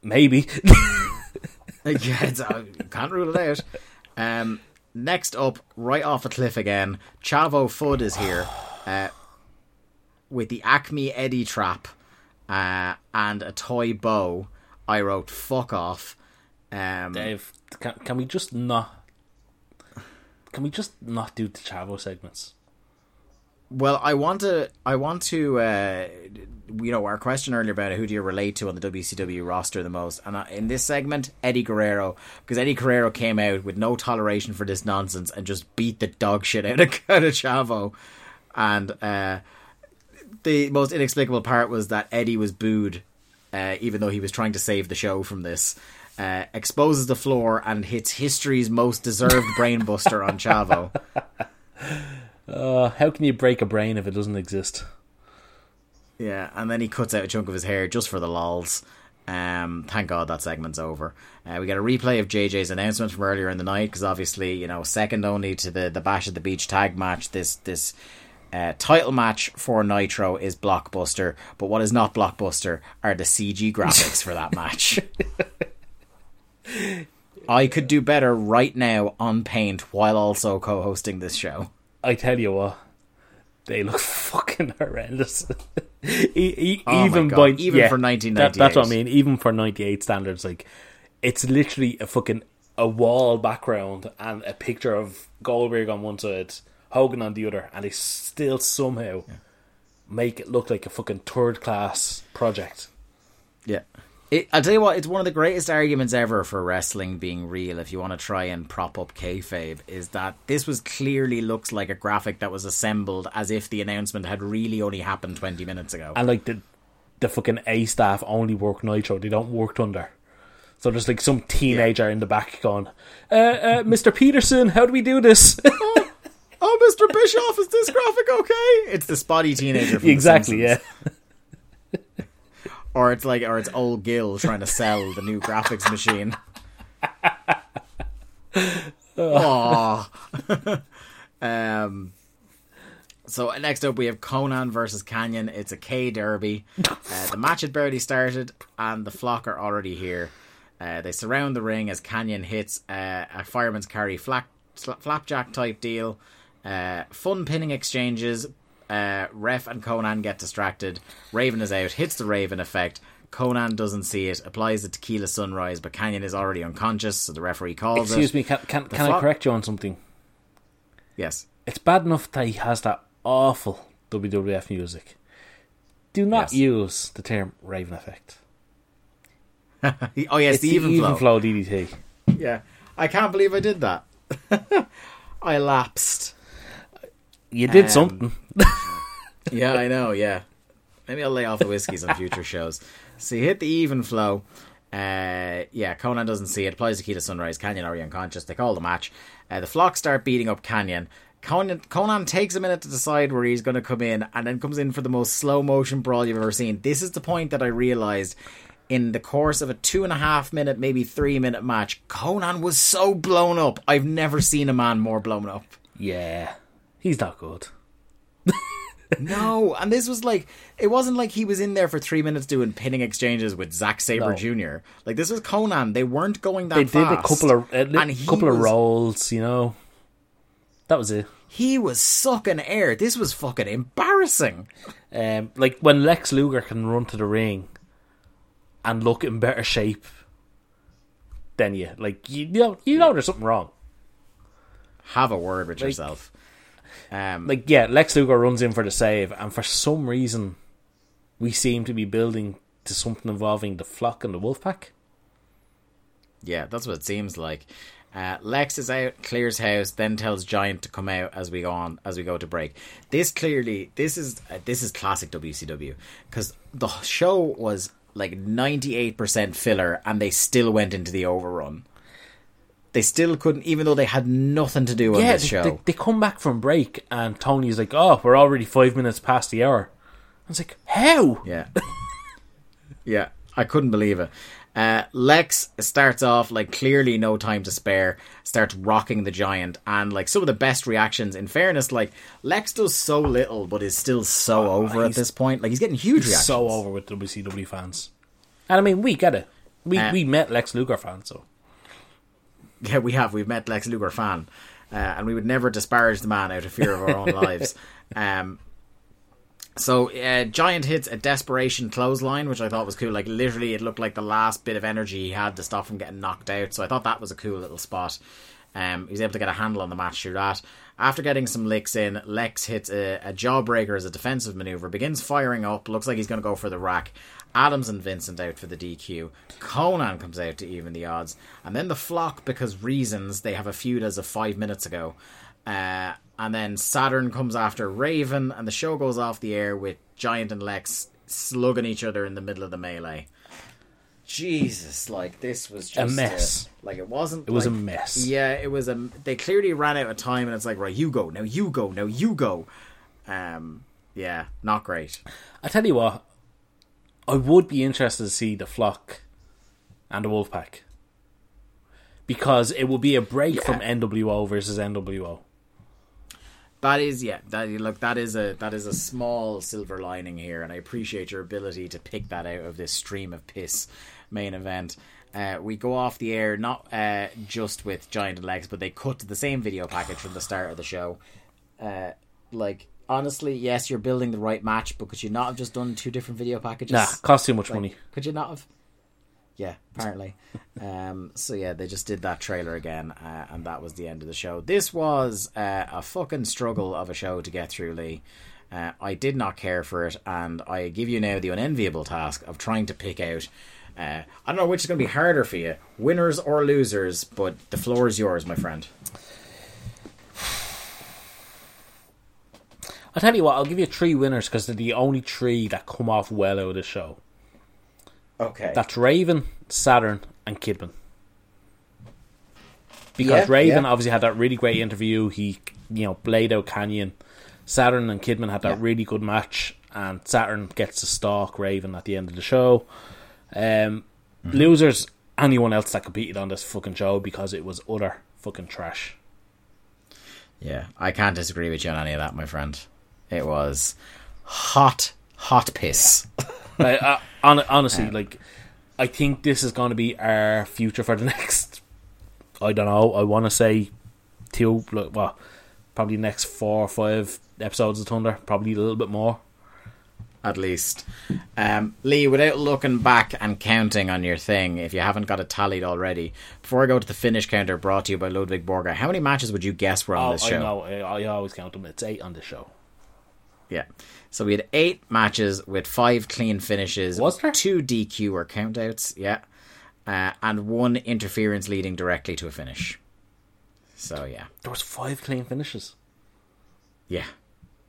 maybe. yeah, uh, can't rule it out. Um, next up, right off a cliff again, Chavo Fudd is here uh, with the Acme Eddie trap uh, and a toy bow. I wrote "fuck off." Um, Dave, can, can we just not? Can we just not do the Chavo segments? Well, I want to. I want to. Uh, you know, our question earlier about who do you relate to on the WCW roster the most, and I, in this segment, Eddie Guerrero, because Eddie Guerrero came out with no toleration for this nonsense and just beat the dog shit out of, out of Chavo, and uh, the most inexplicable part was that Eddie was booed, uh, even though he was trying to save the show from this. Uh, exposes the floor and hits history's most deserved brainbuster on Chavo. Uh, how can you break a brain if it doesn't exist? Yeah, and then he cuts out a chunk of his hair just for the lols. Um, thank God that segment's over. Uh, we get a replay of JJ's announcement from earlier in the night because obviously, you know, second only to the the Bash at the Beach tag match. This this uh, title match for Nitro is blockbuster, but what is not blockbuster are the CG graphics for that match. I could do better right now on Paint while also co-hosting this show. I tell you what, they look fucking horrendous. E- e- Oh even by even yeah, for that- that's what I 1998. mean. Even for ninety eight standards, like it's literally a fucking a wall background and a picture of Goldberg on one side, Hogan on the other, and they still somehow make it look like a fucking third class project. Yeah. It, I'll tell you what, it's one of the greatest arguments ever for wrestling being real. If you want to try and prop up kayfabe, is that this was clearly looks like a graphic that was assembled as if the announcement had really only happened twenty minutes ago. And like the the fucking A staff only work Nitro; they don't work Thunder. So there's like some teenager in the back going, uh, uh, "Mr. Peterson, how do we do this?" oh, Mister Bischoff, is this graphic okay? It's the spotty teenager. Exactly, yeah. Or it's like, or it's old Gil trying to sell the new graphics machine. Aww. um. So next up we have Konnan versus Kanyon. It's a K derby. Uh, the match had barely started, and the flock are already here. Uh, they surround the ring as Kanyon hits uh, a fireman's carry flap, flapjack type deal. Uh, fun pinning exchanges. Uh, Ref and Konnan get distracted. Raven is out, hits the Raven effect. Konnan doesn't see it, applies the tequila sunrise, but Kanyon is already unconscious, so the referee calls Excuse it. me, can can, can I correct you on something? Yes. It's bad enough that he has that awful WWF music. Do not Yes. use the term Raven effect. oh yes, It's the, even, flow. DDT. Yeah, I can't believe I did that. I lapsed. You did Um, something. Yeah, I know. Yeah, maybe I'll lay off the whiskeys on future shows. So you hit the even flow. Uh, yeah, Konnan doesn't see it. Applies the key to Sunrise. Kanyon already unconscious. They call the match. Uh, the flock start beating up Kanyon. Konnan, Konnan takes a minute to decide where he's going to come in, and then comes in for the most slow motion brawl you've ever seen. This is the point that I realized in the course of a two and a half minute, maybe three minute match, Konnan was so blown up. I've never seen a man more blown up. Yeah. He's not good. No, and this was like it wasn't like he was in there for three minutes doing pinning exchanges with Zack Sabre No. Jr. Like this was Konnan. They weren't going that They did a couple of a And couple of rolls, you know. That was it. He was sucking air. This was fucking embarrassing. Um, like when Lex Luger can run to the ring and look in better shape than you, like you know, you know, there's something wrong. Have a word with yourself. Um, Like yeah, Lex Luger runs in for the save, and for some reason, we seem to be building to something involving the flock and the Wolfpack. Yeah, that's what it seems like. Uh, Lex is out, clears house, then tells Giant to come out as we go on, as we go to break. This clearly, this is uh, this is classic WCW because the show was like ninety eight percent filler, and they still went into the overrun. They still couldn't, even though they had nothing to do on Yeah, this they, show. they, they come back from break, and Tony's like, "Oh, we're already five minutes past the hour." I was like, "How?" Yeah. yeah, I couldn't believe it. Uh, Lex starts off like clearly no time to spare, starts rocking the giant, and like some of the best reactions. In fairness, like Lex does so little, but is still so over at this point. Like he's getting huge reactions. so over with WCW fans. And I mean, we get it. We Uh, we met Lex Luger fans, so Yeah, we have. We've met Lex Luger fan, uh, and we would never disparage the man out of fear of our own lives. Um, so uh, Giant hits a desperation clothesline, which I thought was cool. Like literally, it looked like the last bit of energy he had to stop from getting knocked out. So I thought that was a cool little spot. Um, he was able to get a handle on the match through that. After getting some licks in, Lex hits a, a jawbreaker as a defensive maneuver, begins firing up, looks like he's going to go for the rack. Adams and Vincent out for the DQ. Konnan comes out to even the odds. And then the flock, because reasons, they have a feud as of five minutes ago. Uh, and then Saturn comes after Raven, and the show goes off the air with Giant and Lex slugging each other in the middle of the melee. Jesus, like this was just a mess. like it wasn't. It was like- a mess. Yeah, it was a. They clearly ran out of time, and it's like, right, you go now, you go now, you go. Um, yeah, not great. I tell you what, I would be interested to see the flock and the Wolfpack because it will be a break from NWO versus NWO. That is, yeah, that look, that is a that is a small silver lining here, and I appreciate your ability to pick that out of this stream of piss main event. Uh, we go off the air not uh, just with Giant and Lex, but they cut the same video package from the start of the show. Uh, like honestly, yes, you're building the right match, but could you not have just done two different video packages? Nah, cost too much Like, money. Could you not have? Yeah, apparently. um, so yeah, they just did that trailer again, uh, and that was the end of the show. This was uh, a fucking struggle of a show to get through, Lee. Uh, I did not care for it, and I give you now the unenviable task of trying to pick out. Uh, I don't know which is going to be harder for you, winners or losers, but the floor is yours, my friend. I'll tell you what, I'll give you three winners because they're the only three that come off well out of the show. Okay. That's Raven, Saturn, and Kidman. Because Yeah, Raven yeah. obviously had that really great interview. He, you know, played out Kanyon. Saturn and Kidman had that Yeah. really good match, and Saturn gets to stalk Raven at the end of the show. Um, Mm-hmm. Losers, anyone else that competed on this fucking show because it was utter fucking trash. Yeah, I can't disagree with you on any of that, my friend. It was hot, hot piss. like, uh, hon- honestly, like, I think this is going to be our future for the next. I don't know. I want to say two, like, well, probably next four or five episodes of Thunder. Probably a little bit more. at least. Um, Lee, without looking back and counting on your thing, if you haven't got it tallied already, before I go to the finish counter brought to you by Ludwig Borga, how many matches would you guess were on Oh, this I show? know. I, I always count them. It's eight on the show. Yeah. So we had eight matches with five clean finishes. Was there? Two DQ or countouts. Yeah. uh, and one interference leading directly to a finish. So yeah, There was five clean finishes. yeah.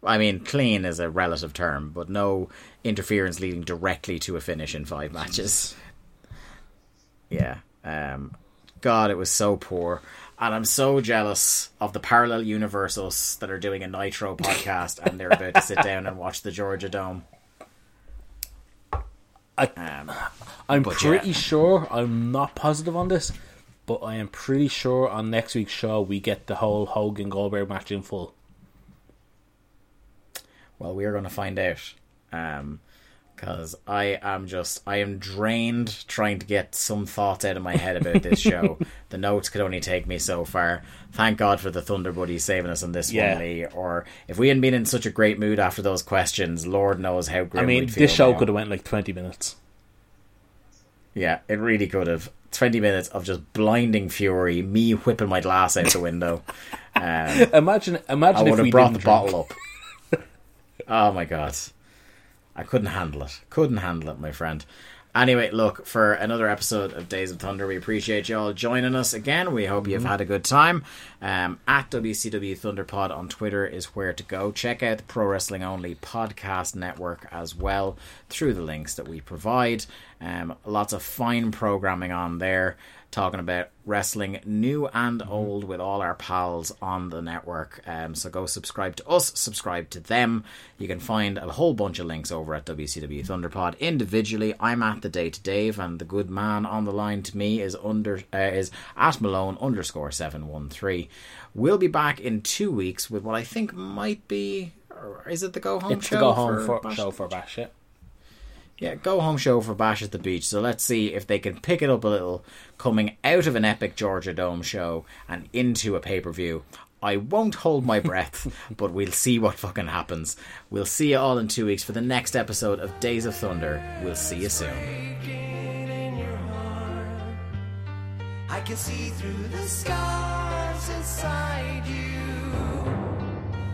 I mean, clean is a relative term, but no interference leading directly to a finish in five matches. Yeah. Um, God, it was so poor. And I'm so jealous of the parallel universes that are doing a Nitro podcast and they're about to sit down and watch the Georgia Dome. I, Um, I'm pretty yeah. sure, I'm not positive on this, but I am pretty sure on next week's show we get the whole Hogan Goldberg match in full. well, we're going to find out. Um, because I am just I am drained trying to get some thoughts out of my head about this show. the notes could only take me so far. Thank God for the Thunder Buddy saving us on this Yeah. one, Lee. Or if we hadn't been in such a great mood after those questions, Lord knows how grim I mean, this show now. could have went like 20 minutes. Yeah, it really could have. Twenty minutes of just blinding fury, me whipping my glass out the window. Um, Imagine, I imagine if would we have brought the drink. bottle up. oh my god. I couldn't handle it. Couldn't handle it, my friend. Anyway, look, for another episode of Days of Thunder, we appreciate you all joining us again. We hope you've had a good time. Um, at WCW Thunderpod on Twitter is where to go. Check out the Pro Wrestling Only podcast network as well through the links that we provide. Um, lots of fine programming on there talking about wrestling new and old with all our pals on the network. Um, so go subscribe to us, subscribe to them. You can find a whole bunch of links over at WCW Thunderpod individually. I'm at the day to Dave, and the good man on the line to me is under uh, is at Malone underscore seven one three. We'll be back in two weeks with what I think might be. Or is it the go home It's show? the go home for, Bash- show for Bash, yeah. Yeah, go home show for Bash at the Beach. So let's see if they can pick it up a little coming out of an epic Georgia Dome show and into a pay per view. I won't hold my breath, but we'll see what fucking happens. We'll see you all in two weeks for the next episode of Days of Thunder. We'll see you soon. in your heart. I can see through the scars inside you.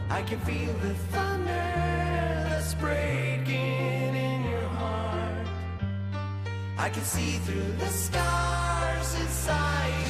I can feel the thunder that's breaking in your heart. I can see through the scars inside.